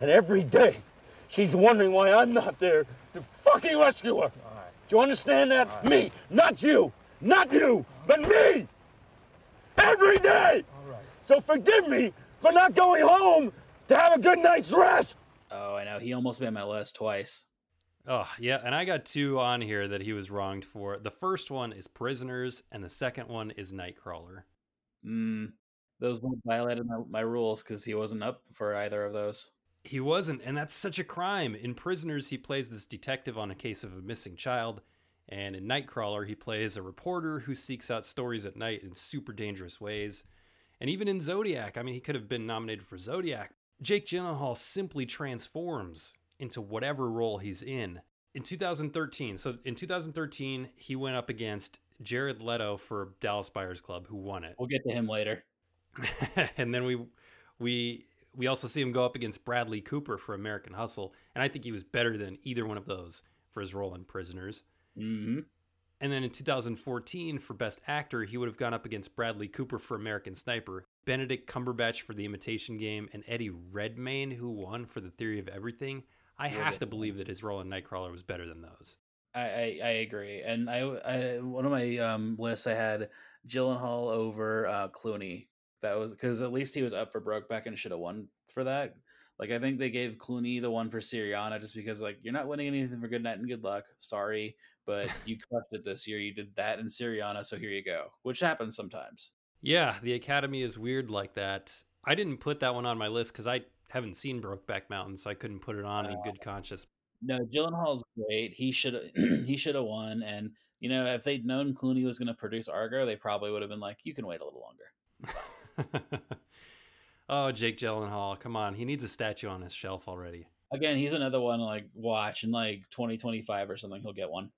And every day, she's wondering why I'm not there to fucking rescue her. Do you understand that? Me, not you, not you, but me. Every day. So forgive me for not going home to have a good night's rest. Oh, I know he almost made my list twice. Oh, yeah, and I got two on here that he was wronged for. The first one is Prisoners, and the second one is Nightcrawler. Mm, those both violated my, my rules because he wasn't up for either of those. He wasn't, and that's such a crime. In Prisoners, he plays this detective on a case of a missing child, and in Nightcrawler, he plays a reporter who seeks out stories at night in super dangerous ways. And even in Zodiac, I mean, he could have been nominated for Zodiac. Jake Gyllenhaal simply transforms into whatever role he's in. In 2013, so in 2013, he went up against Jared Leto for Dallas Buyers Club, who won it. We'll get to him later. and then we we we also see him go up against Bradley Cooper for American Hustle, and I think he was better than either one of those for his role in Prisoners. Mm-hmm. And then in 2014, for Best Actor, he would have gone up against Bradley Cooper for American Sniper, Benedict Cumberbatch for The Imitation Game, and Eddie Redmayne, who won for The Theory of Everything. I Yeah, have to believe that his role in Nightcrawler was better than those. I, I, I agree, and I, I one of my um, lists I had Gyllenhaal over uh, Clooney. That was because at least he was up for Brokeback and should have won for that. Like I think they gave Clooney the one for Syriana just because like you're not winning anything for Good Night and Good Luck. Sorry, but you crushed it this year. You did that in Syriana, so here you go. Which happens sometimes. Yeah, the Academy is weird like that. I didn't put that one on my list because I haven't seen Brokeback Mountain, so I couldn't put it on in uh, good conscience. No, Gyllenhaal's great. He should he should have won. And you know, if they'd known Clooney was going to produce Argo, they probably would have been like, "You can wait a little longer." oh, Jake Gyllenhaal, come on, he needs a statue on his shelf already. Again, he's another one like watch in like 2025 or something. He'll get one.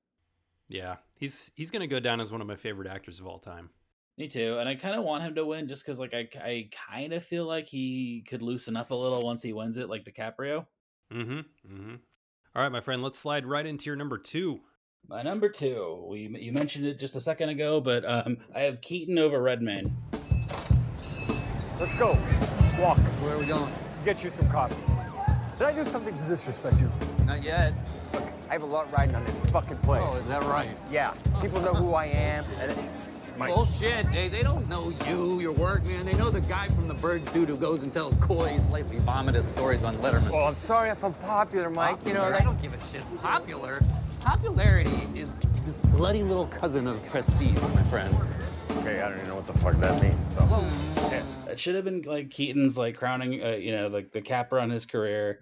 Yeah, he's he's gonna go down as one of my favorite actors of all time. Me too, and I kind of want him to win just because, like, I, I kind of feel like he could loosen up a little once he wins it, like DiCaprio. Mm-hmm. Mm-hmm. All right, my friend, let's slide right into your number two. My number two, we you mentioned it just a second ago, but um, I have Keaton over Redmayne. Let's go. Walk. Where are we going? Get you some coffee. Did I do something to disrespect you? Not yet. Look, I have a lot riding on this fucking plane. Oh, is that right? Yeah. People know who I am. My, Bullshit. They, they don't know you, your work, man. They know the guy from the bird suit who goes and tells coy, slightly vomitous stories on Letterman. well, I'm sorry if I'm popular, Mike. You know, Popular? I don't give a shit. Popular? Popularity is the slutty little cousin of prestige, my friend. Okay, I don't even know what the fuck that means. So. Yeah. It should have been like Keaton's like crowning, uh, you know, like the capper on his career,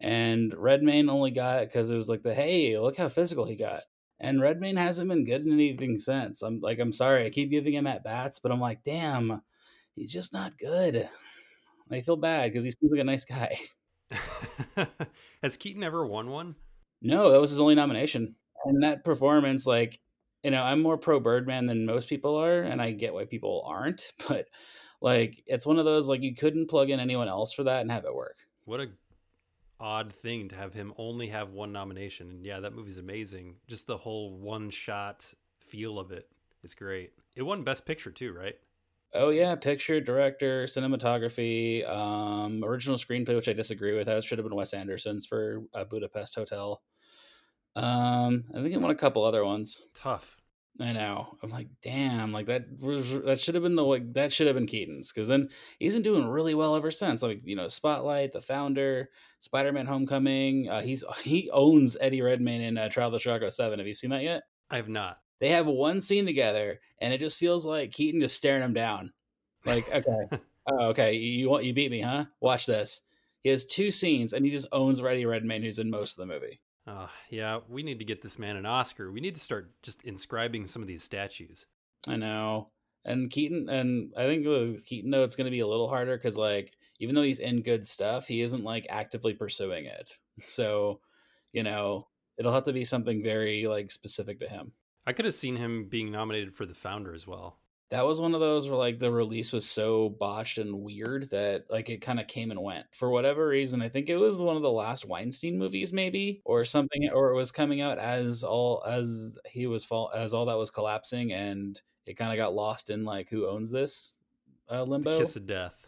and Redmayne only got it because it was like the hey, look how physical he got. And Redmayne hasn't been good in anything since. I'm like, I'm sorry, I keep giving him at bats, but I'm like, damn, he's just not good. I feel bad because he seems like a nice guy. Has Keaton ever won one? No, that was his only nomination. And that performance, like, you know, I'm more pro Birdman than most people are, and I get why people aren't, but like, it's one of those, like, you couldn't plug in anyone else for that and have it work. What a odd thing to have him only have one nomination. And yeah, that movie's amazing. Just the whole one shot feel of it is great. It won Best Picture too, right? Oh yeah, picture, director, cinematography, um, original screenplay, which I disagree with. That should have been Wes Anderson's for uh, Budapest Hotel. Um, I think it won a couple other ones. Tough. I know. I'm like, damn, like that. was- That should have been the like, that should have been Keaton's because then he's been doing really well ever since. Like you know, Spotlight, The Founder, Spider-Man: Homecoming. Uh, he's he owns Eddie Redmayne in uh, Trial of the Chicago Seven. Have you seen that yet? I have not. They have one scene together, and it just feels like Keaton just staring him down. Like, okay, oh, okay, you you want you beat me, huh? Watch this. He has two scenes, and he just owns Eddie Redmayne, who's in most of the movie. Uh, yeah, we need to get this man an Oscar. We need to start just inscribing some of these statues. I know. And Keaton, and I think with Keaton, though, it's going to be a little harder because, like, even though he's in good stuff, he isn't like actively pursuing it. So, you know, it'll have to be something very like specific to him. I could have seen him being nominated for the founder as well. That was one of those where like the release was so botched and weird that like it kind of came and went for whatever reason. I think it was one of the last Weinstein movies, maybe, or something, or it was coming out as all as he was fall as all that was collapsing, and it kind of got lost in like who owns this uh, limbo. Kiss of death.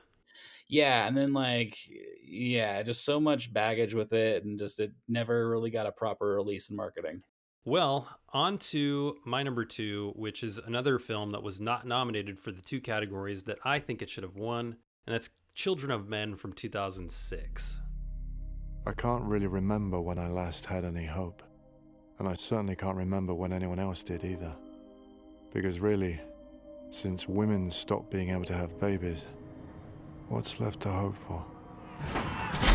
Yeah, and then like yeah, just so much baggage with it, and just it never really got a proper release and marketing. Well, on to my number two, which is another film that was not nominated for the two categories that I think it should have won, and that's Children of Men from 2006. I can't really remember when I last had any hope. And I certainly can't remember when anyone else did either. Because really, since women stopped being able to have babies, what's left to hope for?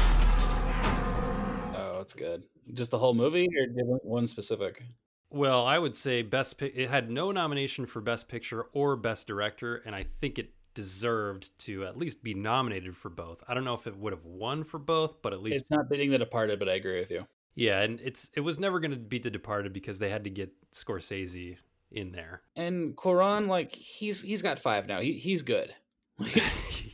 It's good. Just the whole movie, or one specific? Well, I would say best. Pi- It had no nomination for best picture or best director, and I think it deserved to at least be nominated for both. I don't know if it would have won for both, but at least It's not beating The Departed, but I agree with you. yeah, and it's it was never going to beat The Departed because they had to get Scorsese in there. And Cuarón, like he's he's got five now. He he's good.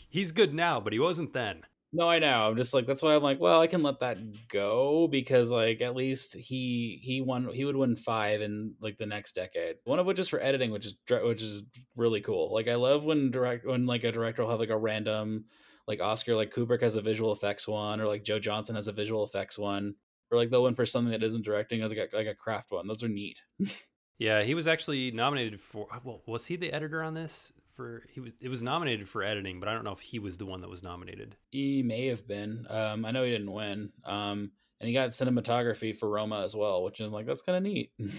He's good now, but he wasn't then. No, I know. I'm just like that's why I'm like, well, I can let that go because like at least he he won he would win five in like the next decade. One of which is for editing, which is which is really cool. Like I love when direct when like a director will have like a random like Oscar like Kubrick has a visual effects one or like Joe Johnston has a visual effects one or like they'll win for something that isn't directing as like a, like a craft one. Those are neat. Yeah, he was actually nominated for. Well, was he the editor on this? For he was. It was nominated for editing, but I don't know if he was the one that was nominated. He may have been. Um, I know he didn't win. Um, and he got cinematography for Roma as well, which I'm like that's kind of neat.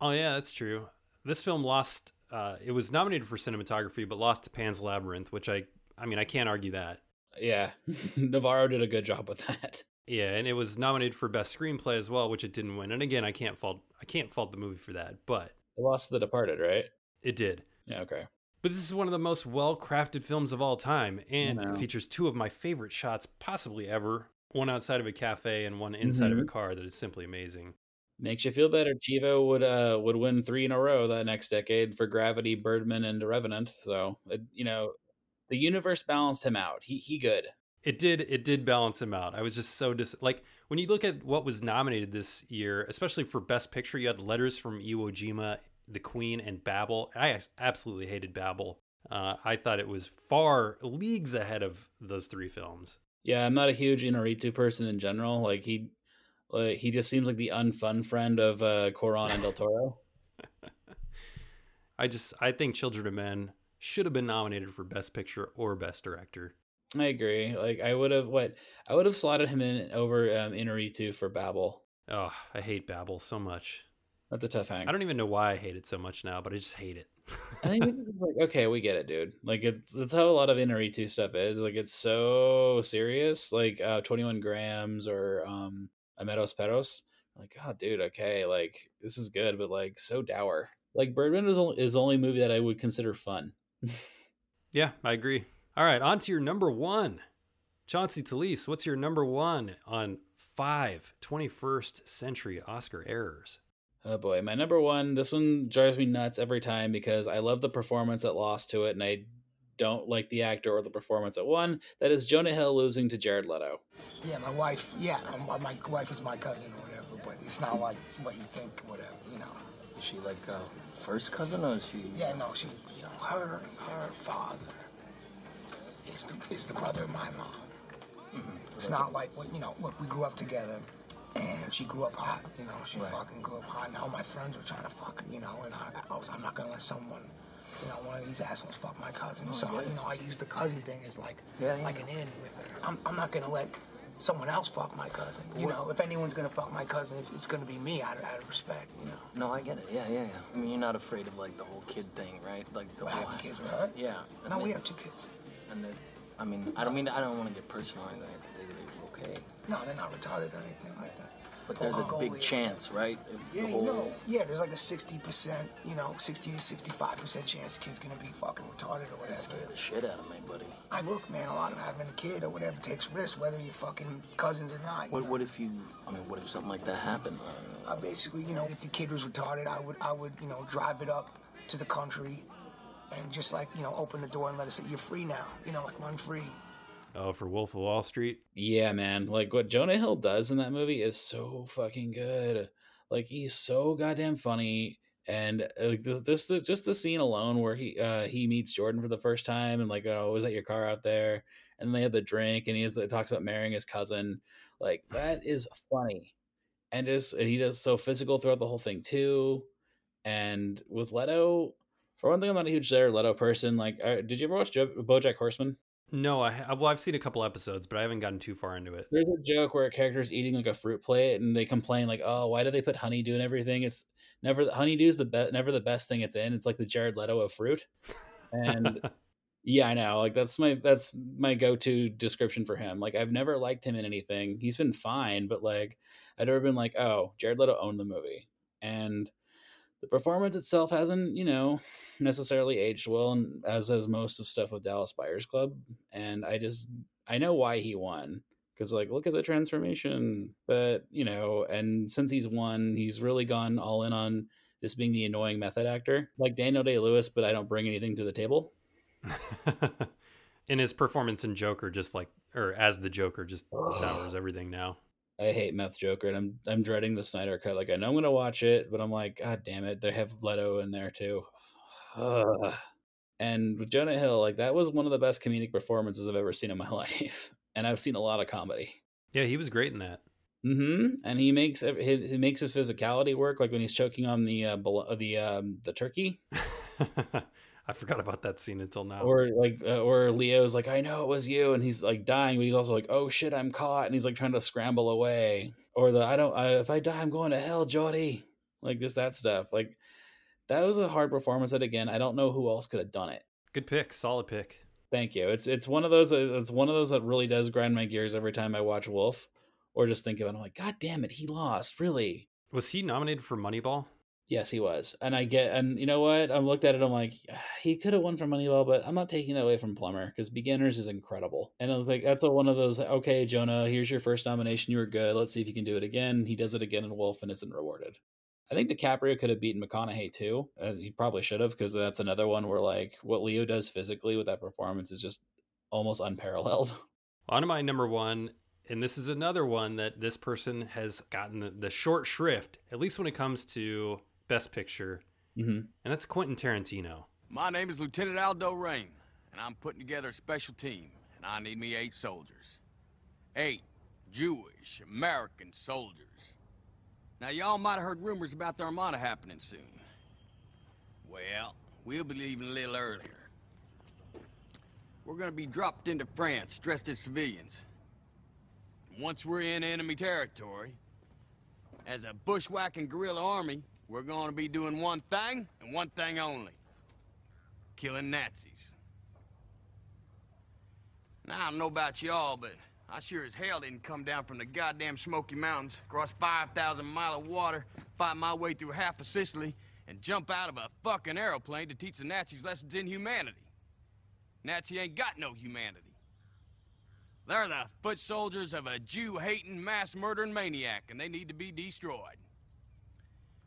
Oh yeah, that's true. This film lost. Uh, it was nominated for cinematography, but lost to Pan's Labyrinth, which I. I mean, I can't argue that. yeah, Navarro did a good job with that. Yeah, and it was nominated for best screenplay as well, which it didn't win. And again, I can't fault. I can't fault the movie for that, but It lost to The Departed, right? it did. Yeah. Okay. But this is one of the most well crafted films of all time, and it features two of my favorite shots possibly ever one outside of a cafe and one inside of a Mhm. car that is simply amazing. Makes you feel better. Chivo would uh would win three in a row that next decade for Gravity, Birdman, and Revenant. So it, you know, the universe balanced him out. He he good. It did it did balance him out. I was just so dis like when you look at what was nominated this year, especially for best picture, you had Letters from Iwo Jima, The Queen, and Babel. I absolutely hated Babel. Uh, I thought it was far leagues ahead of those three films. Yeah, I'm not a huge Inarritu person in general. Like he, like he just seems like the unfun friend of uh Cuarón and Del Toro. I just I think Children of Men should have been nominated for best picture or best director. I agree. Like I would have what I would have slotted him in over um, Inarritu for Babel. Oh, I hate Babel so much. That's a tough hang. I don't even know why I hate it so much now, but I just hate it. I think it's like okay, we get it, dude. Like it's that's how a lot of Inarritu stuff is. Like it's so serious, like uh, Twenty One Grams or um, Amores Perros. Like, oh, dude, okay, like this is good, but like so dour. Like Birdman is only, is the only movie that I would consider fun. Yeah, I agree. All right, on to your number one. Chauncey Talese, what's your number one on five 21st century Oscar errors? Oh boy, my number one. This one drives me nuts every time because I love the performance that lost to it, and I don't like the actor or the performance at one. That is Jonah Hill losing to Jared Leto. Yeah, my wife. Yeah, my, my wife is my cousin or whatever, but it's not like what you think. Whatever, you know. Is she like uh, first cousin or is she? Yeah, no, she. You know, her her father is the is the brother of my mom. Mm-hmm. It's not like what you know. Look, we grew up together, and she grew up hot. You know, she fucking grew up hot. And all my friends were trying to fuck her. You know, and I, I was, I'm not gonna let someone. You know, one of these assholes fuck my cousin. Oh, so yeah. you know, I use the cousin thing as like Yeah, like an in with her. I'm, I'm not gonna let someone else fuck my cousin. You What- know, if anyone's gonna fuck my cousin, it's, it's gonna be me out of, out of respect. You know. No, I get it. Yeah, yeah, yeah. I mean, you're not afraid of like the whole kid thing, right? Like the whole kids with her? Yeah. and No, we they- have two kids. And they're, I mean, I don't mean I don't want to get personal or anything. They, they're okay. No, they're not retarded or anything like that. But there's a big chance, right? Yeah, you know, yeah, there's like a 60%, you know, 60 to 65% chance the kid's gonna be fucking retarded or whatever. Scare the shit out of me, buddy. I look, man, a lot of having a kid or whatever takes risks, whether you're fucking cousins or not. What, know? what if you? I mean, what if something like that happened? I basically, you know, if the kid was retarded, I would, I would, you know, drive it up to the country and just like, you know, open the door and let it say, you're free now. You know, like run free. Oh, for Wolf of Wall Street? Yeah, man. Like what Jonah Hill does in that movie is so fucking good. Like he's so goddamn funny. And uh, like th- this, this, just the scene alone where he uh, he meets Jordan for the first time, and like, oh, was that your car out there? And they have the drink, and he has, talks about marrying his cousin. Like that is funny, and just and he does so physical throughout the whole thing too. And with Leto, for one thing, I'm not a huge Leto person. Like, uh, did you ever watch jo- BoJack Horseman? No, I well, I've seen a couple episodes, but I haven't gotten too far into it. There's a joke where a character's eating like a fruit plate, and they complain like, "Oh, why do they put honeydew and everything? It's never honeydew's the best, never the best thing it's in. It's like the Jared Leto of fruit." And yeah, I know. Like that's my that's my go-to description for him. Like I've never liked him in anything. He's been fine, but like I've never been like, "Oh, Jared Leto owned the movie." And The performance itself hasn't, you know, necessarily aged well, and as has most of stuff with Dallas Buyers Club. And I just I know why he won because like look at the transformation, but you know, and since he's won, he's really gone all in on just being the annoying method actor, like Daniel Day Lewis, but I don't bring anything to the table. in his performance in Joker, just like or as the Joker, just sours everything now. I hate Meth Joker, and I'm I'm dreading the Snyder cut. Like I know I'm gonna watch it, but I'm like, God damn it, they have Leto in there too. Ugh. And with Jonah Hill, like that was one of the best comedic performances I've ever seen in my life, and I've seen a lot of comedy. Yeah, he was great in that. Mm-hmm. And he makes he, he makes his physicality work, like when he's choking on the uh, the um, the turkey. I forgot about that scene until now. Or like, uh, or Leo's like, I know it was you, and he's like dying, but he's also like, oh shit, I'm caught, and he's like trying to scramble away. Or the I don't, I, if I die, I'm going to hell, Jody. Like just that stuff. Like that was a hard performance. That again, I don't know who else could have done it. Good pick, solid pick. Thank you. It's it's one of those. uh, It's one of those that really does grind my gears every time I watch Wolf, or just think of it. I'm like, God damn it, he lost. Really? Was he nominated for Moneyball? Yes, he was. And I get, and you know what? I looked at it. I'm like, he could have won for Moneyball, but I'm not taking that away from Plummer because Beginners is incredible. And I was like, that's a, one of those. Okay, Jonah, here's your first nomination. You were good. Let's see if you can do it again. He does it again in Wolf and isn't rewarded. I think DiCaprio could have beaten McConaughey too. Uh, he probably should have because that's another one where like what Leo does physically with that performance is just almost unparalleled. On to my number one, and this is another one that this person has gotten the, the short shrift, at least when it comes to Best Picture, mm-hmm. and that's Quentin Tarantino. My name is Lieutenant Aldo Raine, and I'm putting together a special team, and I need me eight soldiers. Eight Jewish American soldiers. Now, y'all might have heard rumors about the Armada happening soon. Well, we'll be leaving a little earlier. We're gonna be dropped into France dressed as civilians. Once we're in enemy territory, as a bushwhacking guerrilla army, we're gonna be doing one thing and one thing only. Killing Nazis. Now, I don't know about y'all, but I sure as hell didn't come down from the goddamn Smoky Mountains, cross 5,000 mile of water, fight my way through half of Sicily, and jump out of a fucking aeroplane to teach the Nazis lessons in humanity. Nazi ain't got no humanity. They're the foot soldiers of a Jew-hating, mass-murdering maniac, and they need to be destroyed.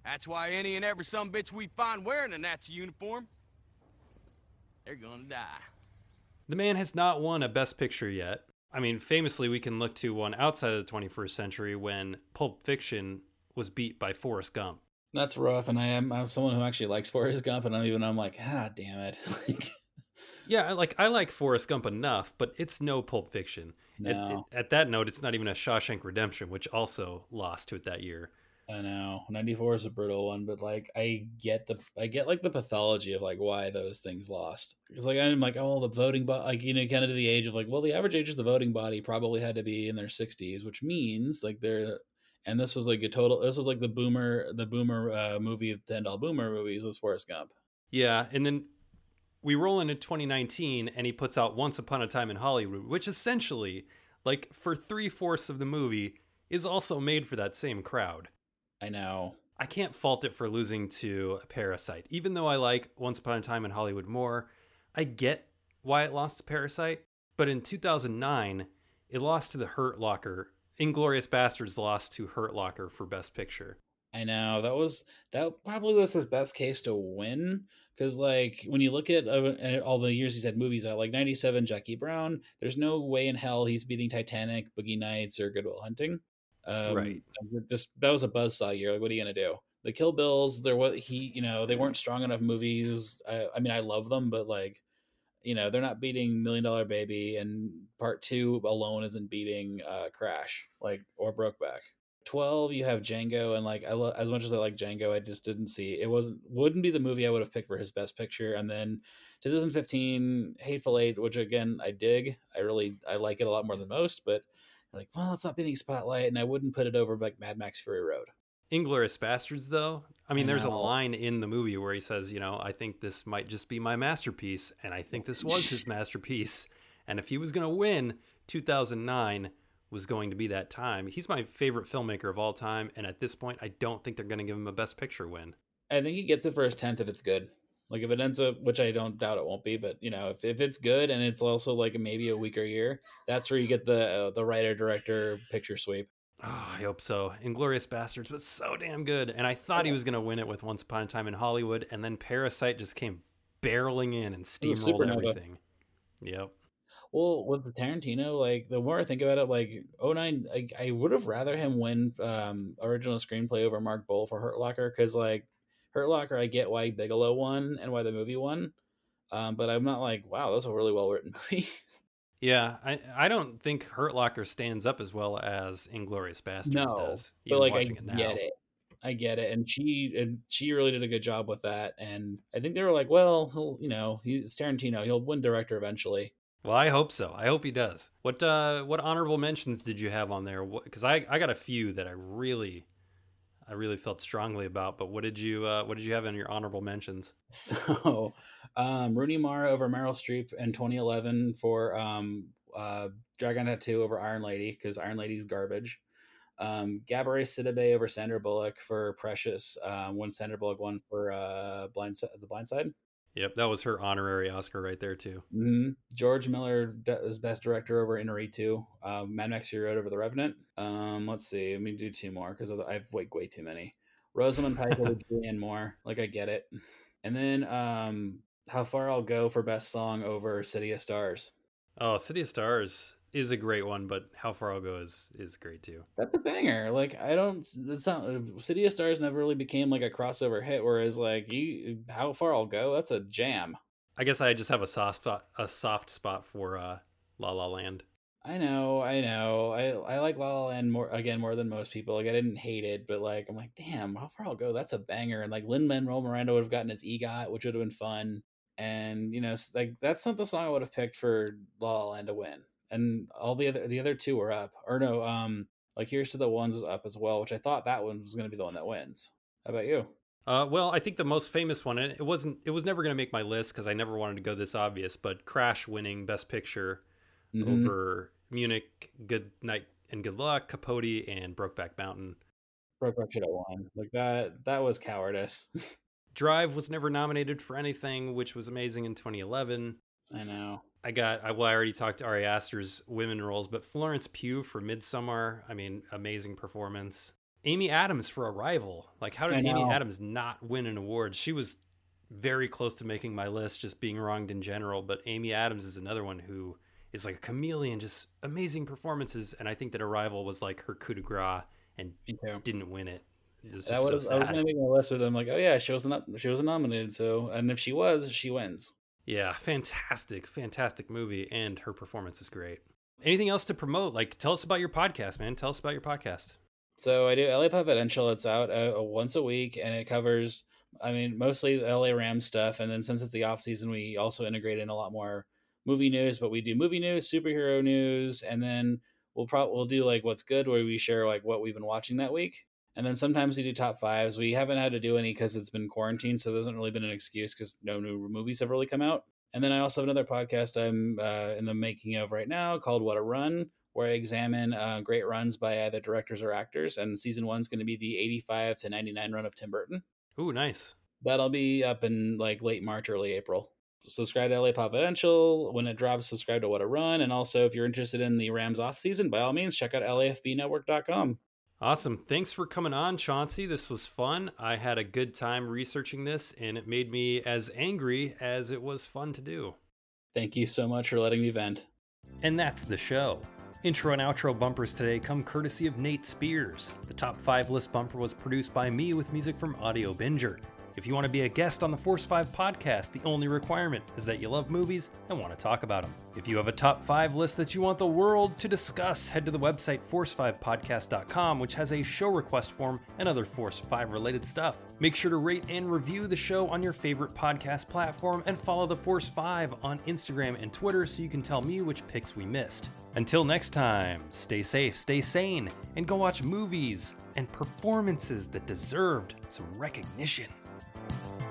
That's why any and every some bitch we find wearing a Nazi uniform, they're gonna die. The man has not won a Best Picture yet. I mean, famously, we can look to one outside of the 21st century when Pulp Fiction was beat by Forrest Gump. That's rough, and I am I'm someone who actually likes Forrest Gump, and I'm even I'm like, ah, damn it. Yeah, like I like Forrest Gump enough, but it's no Pulp Fiction. At, at, that note, it's not even a Shawshank Redemption, which also lost to it that year. I know 94 is a brutal one, but like I get the I get like the pathology of like why those things lost because like I'm like oh the voting body like you know kind of to the age of like well the average age of the voting body probably had to be in their 60s, which means like they're and this was like a total this was like the boomer the boomer uh, movie of ten doll boomer movies was Forrest Gump. Yeah, and then we roll into 2019, and he puts out Once Upon a Time in Hollywood, which essentially, like for three fourths of the movie, is also made for that same crowd. I know. I can't fault it for losing to Parasite. Even though I like Once Upon a Time in Hollywood more, I get why it lost to Parasite. But in 2009, it lost to The Hurt Locker. Inglourious Basterds lost to Hurt Locker for Best Picture. I know that was that probably was his best case to win because like when you look at uh, all the years he's had movies out, like '97 Jackie Brown, there's no way in hell he's beating Titanic, Boogie Nights, or Good Will Hunting. Um, Right. This that was a buzzsaw year. Like, what are you gonna do? The Kill Bills, there was he, you know, they weren't strong enough movies. I, I mean, I love them, but like, you know, they're not beating Million Dollar Baby, and Part Two alone isn't beating uh, Crash, like or Brokeback. 12 you have django and like i lo- as much as i like django i just didn't see it wasn't wouldn't be the movie i would have picked for his best picture and then 2015 hateful eight which again i dig i really i like it a lot more than most but like well it's not beating spotlight and i wouldn't put it over like mad max fury road Inglourious Basterds, though, I mean, I there's a line in the movie where he says, you know, I think this might just be my masterpiece, and I think this was his masterpiece. And if he was going to win, 2009 was going to be that time. He's my favorite filmmaker of all time, and at this point, I don't think they're going to give him a Best Picture win. I think he gets it for his tenth if it's good. Like if it ends up, which I don't doubt it won't be, but you know, if, if it's good and it's also like maybe a weaker year, that's where you get the uh, the writer director picture sweep. Oh, I hope so. Inglourious Basterds was so damn good, and I thought he was gonna win it with Once Upon a Time in Hollywood, and then Parasite just came barreling in and steamrolled everything. Yep. Well, with the Tarantino, like the more I think about it, like 09, I, I would have rather him win um original screenplay over Mark Boal for Hurt Locker because like Hurt Locker, I get why Bigelow won and why the movie won, um, but I'm not like wow, that's a really well written movie. Yeah, I I don't think Hurt Locker stands up as well as Inglourious Basterds no, does. but like I it get it, I get it, and she and she really did a good job with that, and I think they were like, well, he'll you know he's Tarantino, he'll win director eventually. Well, I hope so. I hope he does. What uh what honorable mentions did you have on there? Because I I got a few that I really I really felt strongly about. But what did you uh what did you have in your honorable mentions? So, um, Rooney Mara over Meryl Streep in 2011 for um, uh, Dragon Tattoo over Iron Lady because Iron Lady's garbage. Um, Gabourey Sidibe over Sandra Bullock for Precious um, when Sandra Bullock won for uh, Blind The Blind Side. Yep, that was her honorary Oscar right there too. hmm George Miller is best director over Inarritu. Um, Mad Max Fury Road over The Revenant. Um, let's see. Let me do two more because I have way way too many. Rosamund Pike over Julianne Moore. Like I get it. And then um, How Far I'll Go for best song over City of Stars. Oh, City of Stars is a great one, but How Far I'll Go is is great too. That's a banger. Like I don't. That's not. City of Stars never really became like a crossover hit. Whereas like you, How Far I'll Go, that's a jam. I guess I just have a soft spot a soft spot for uh La La Land. I know, I know. I I like La La Land more again more than most people. Like I didn't hate it, but like I'm like, damn, how far I'll go? That's a banger. And like Lin Manuel Miranda would have gotten his EGOT, which would have been fun. And you know, like that's not the song I would have picked for La La Land to win. And all the other the other two were up, or no, um, like Here's to the Ones was up as well, which I thought that one was going to be the one that wins. How about you? Uh, well, I think the most famous one, and it wasn't, it was never going to make my list because I never wanted to go this obvious, but Crash winning Best Picture Mhm. over Munich, Good Night and Good Luck, Capote, and Brokeback Mountain. Brokeback should have won. Like that that was cowardice. Drive was never nominated for anything, which was amazing in 2011. I know. I got, I, well, I already talked to Ari Aster's women roles, but Florence Pugh for Midsommar, I mean, amazing performance. Amy Adams for Arrival. Like, how did Amy. Adams not win an award? She was very close to making my list, just being wronged in general. But Amy Adams is another one who is like a chameleon, just amazing performances. And I think that Arrival was like her coup de grace and didn't win it. It was so was, I was gonna make my list, but I'm like, oh yeah, she wasn't she wasn't nominated. So, and if she was, she wins. Yeah, fantastic, fantastic movie, and her performance is great. Anything else to promote? Like, tell us about your podcast, man. Tell us about your podcast. So I do LA Confidential. It's out uh, once a week, and it covers, I mean, mostly LA Rams stuff. And then since it's the off season, we also integrate in a lot more movie news. But we do movie news, superhero news, and then we'll probably we'll do like what's good, where we share like what we've been watching that week. And then sometimes we do top fives. We haven't had to do any because it's been quarantine, so there hasn't really been an excuse because no new movies have really come out. And then I also have another podcast I'm uh, in the making of right now called What a Run, where I examine uh, great runs by either directors or actors. And season one's going to be the 85 to 99 run of Tim Burton. Ooh, nice. That'll be up in like late March, early April. Subscribe to LA Confidential. When it drops, subscribe to What a Run. And also, if you're interested in the Rams off season, by all means, check out LAFBnetwork.com. Awesome. Thanks for coming on, Chauncey. This was fun. I had a good time researching this, and it made me as angry as it was fun to do. Thank you so much for letting me vent. And that's the show. Intro and outro bumpers today come courtesy of Nate Spears. The top five list bumper was produced by me with music from Audio Binger. If you want to be a guest on the Force 5 podcast, the only requirement is that you love movies and want to talk about them. If you have a top 5 list that you want the world to discuss, head to the website force5podcast.com, which has a show request form and other Force 5 related stuff. Make sure to rate and review the show on your favorite podcast platform and follow the Force 5 on Instagram and Twitter so you can tell me which picks we missed. Until next time, stay safe, stay sane, and go watch movies and performances that deserved some recognition. Thank you.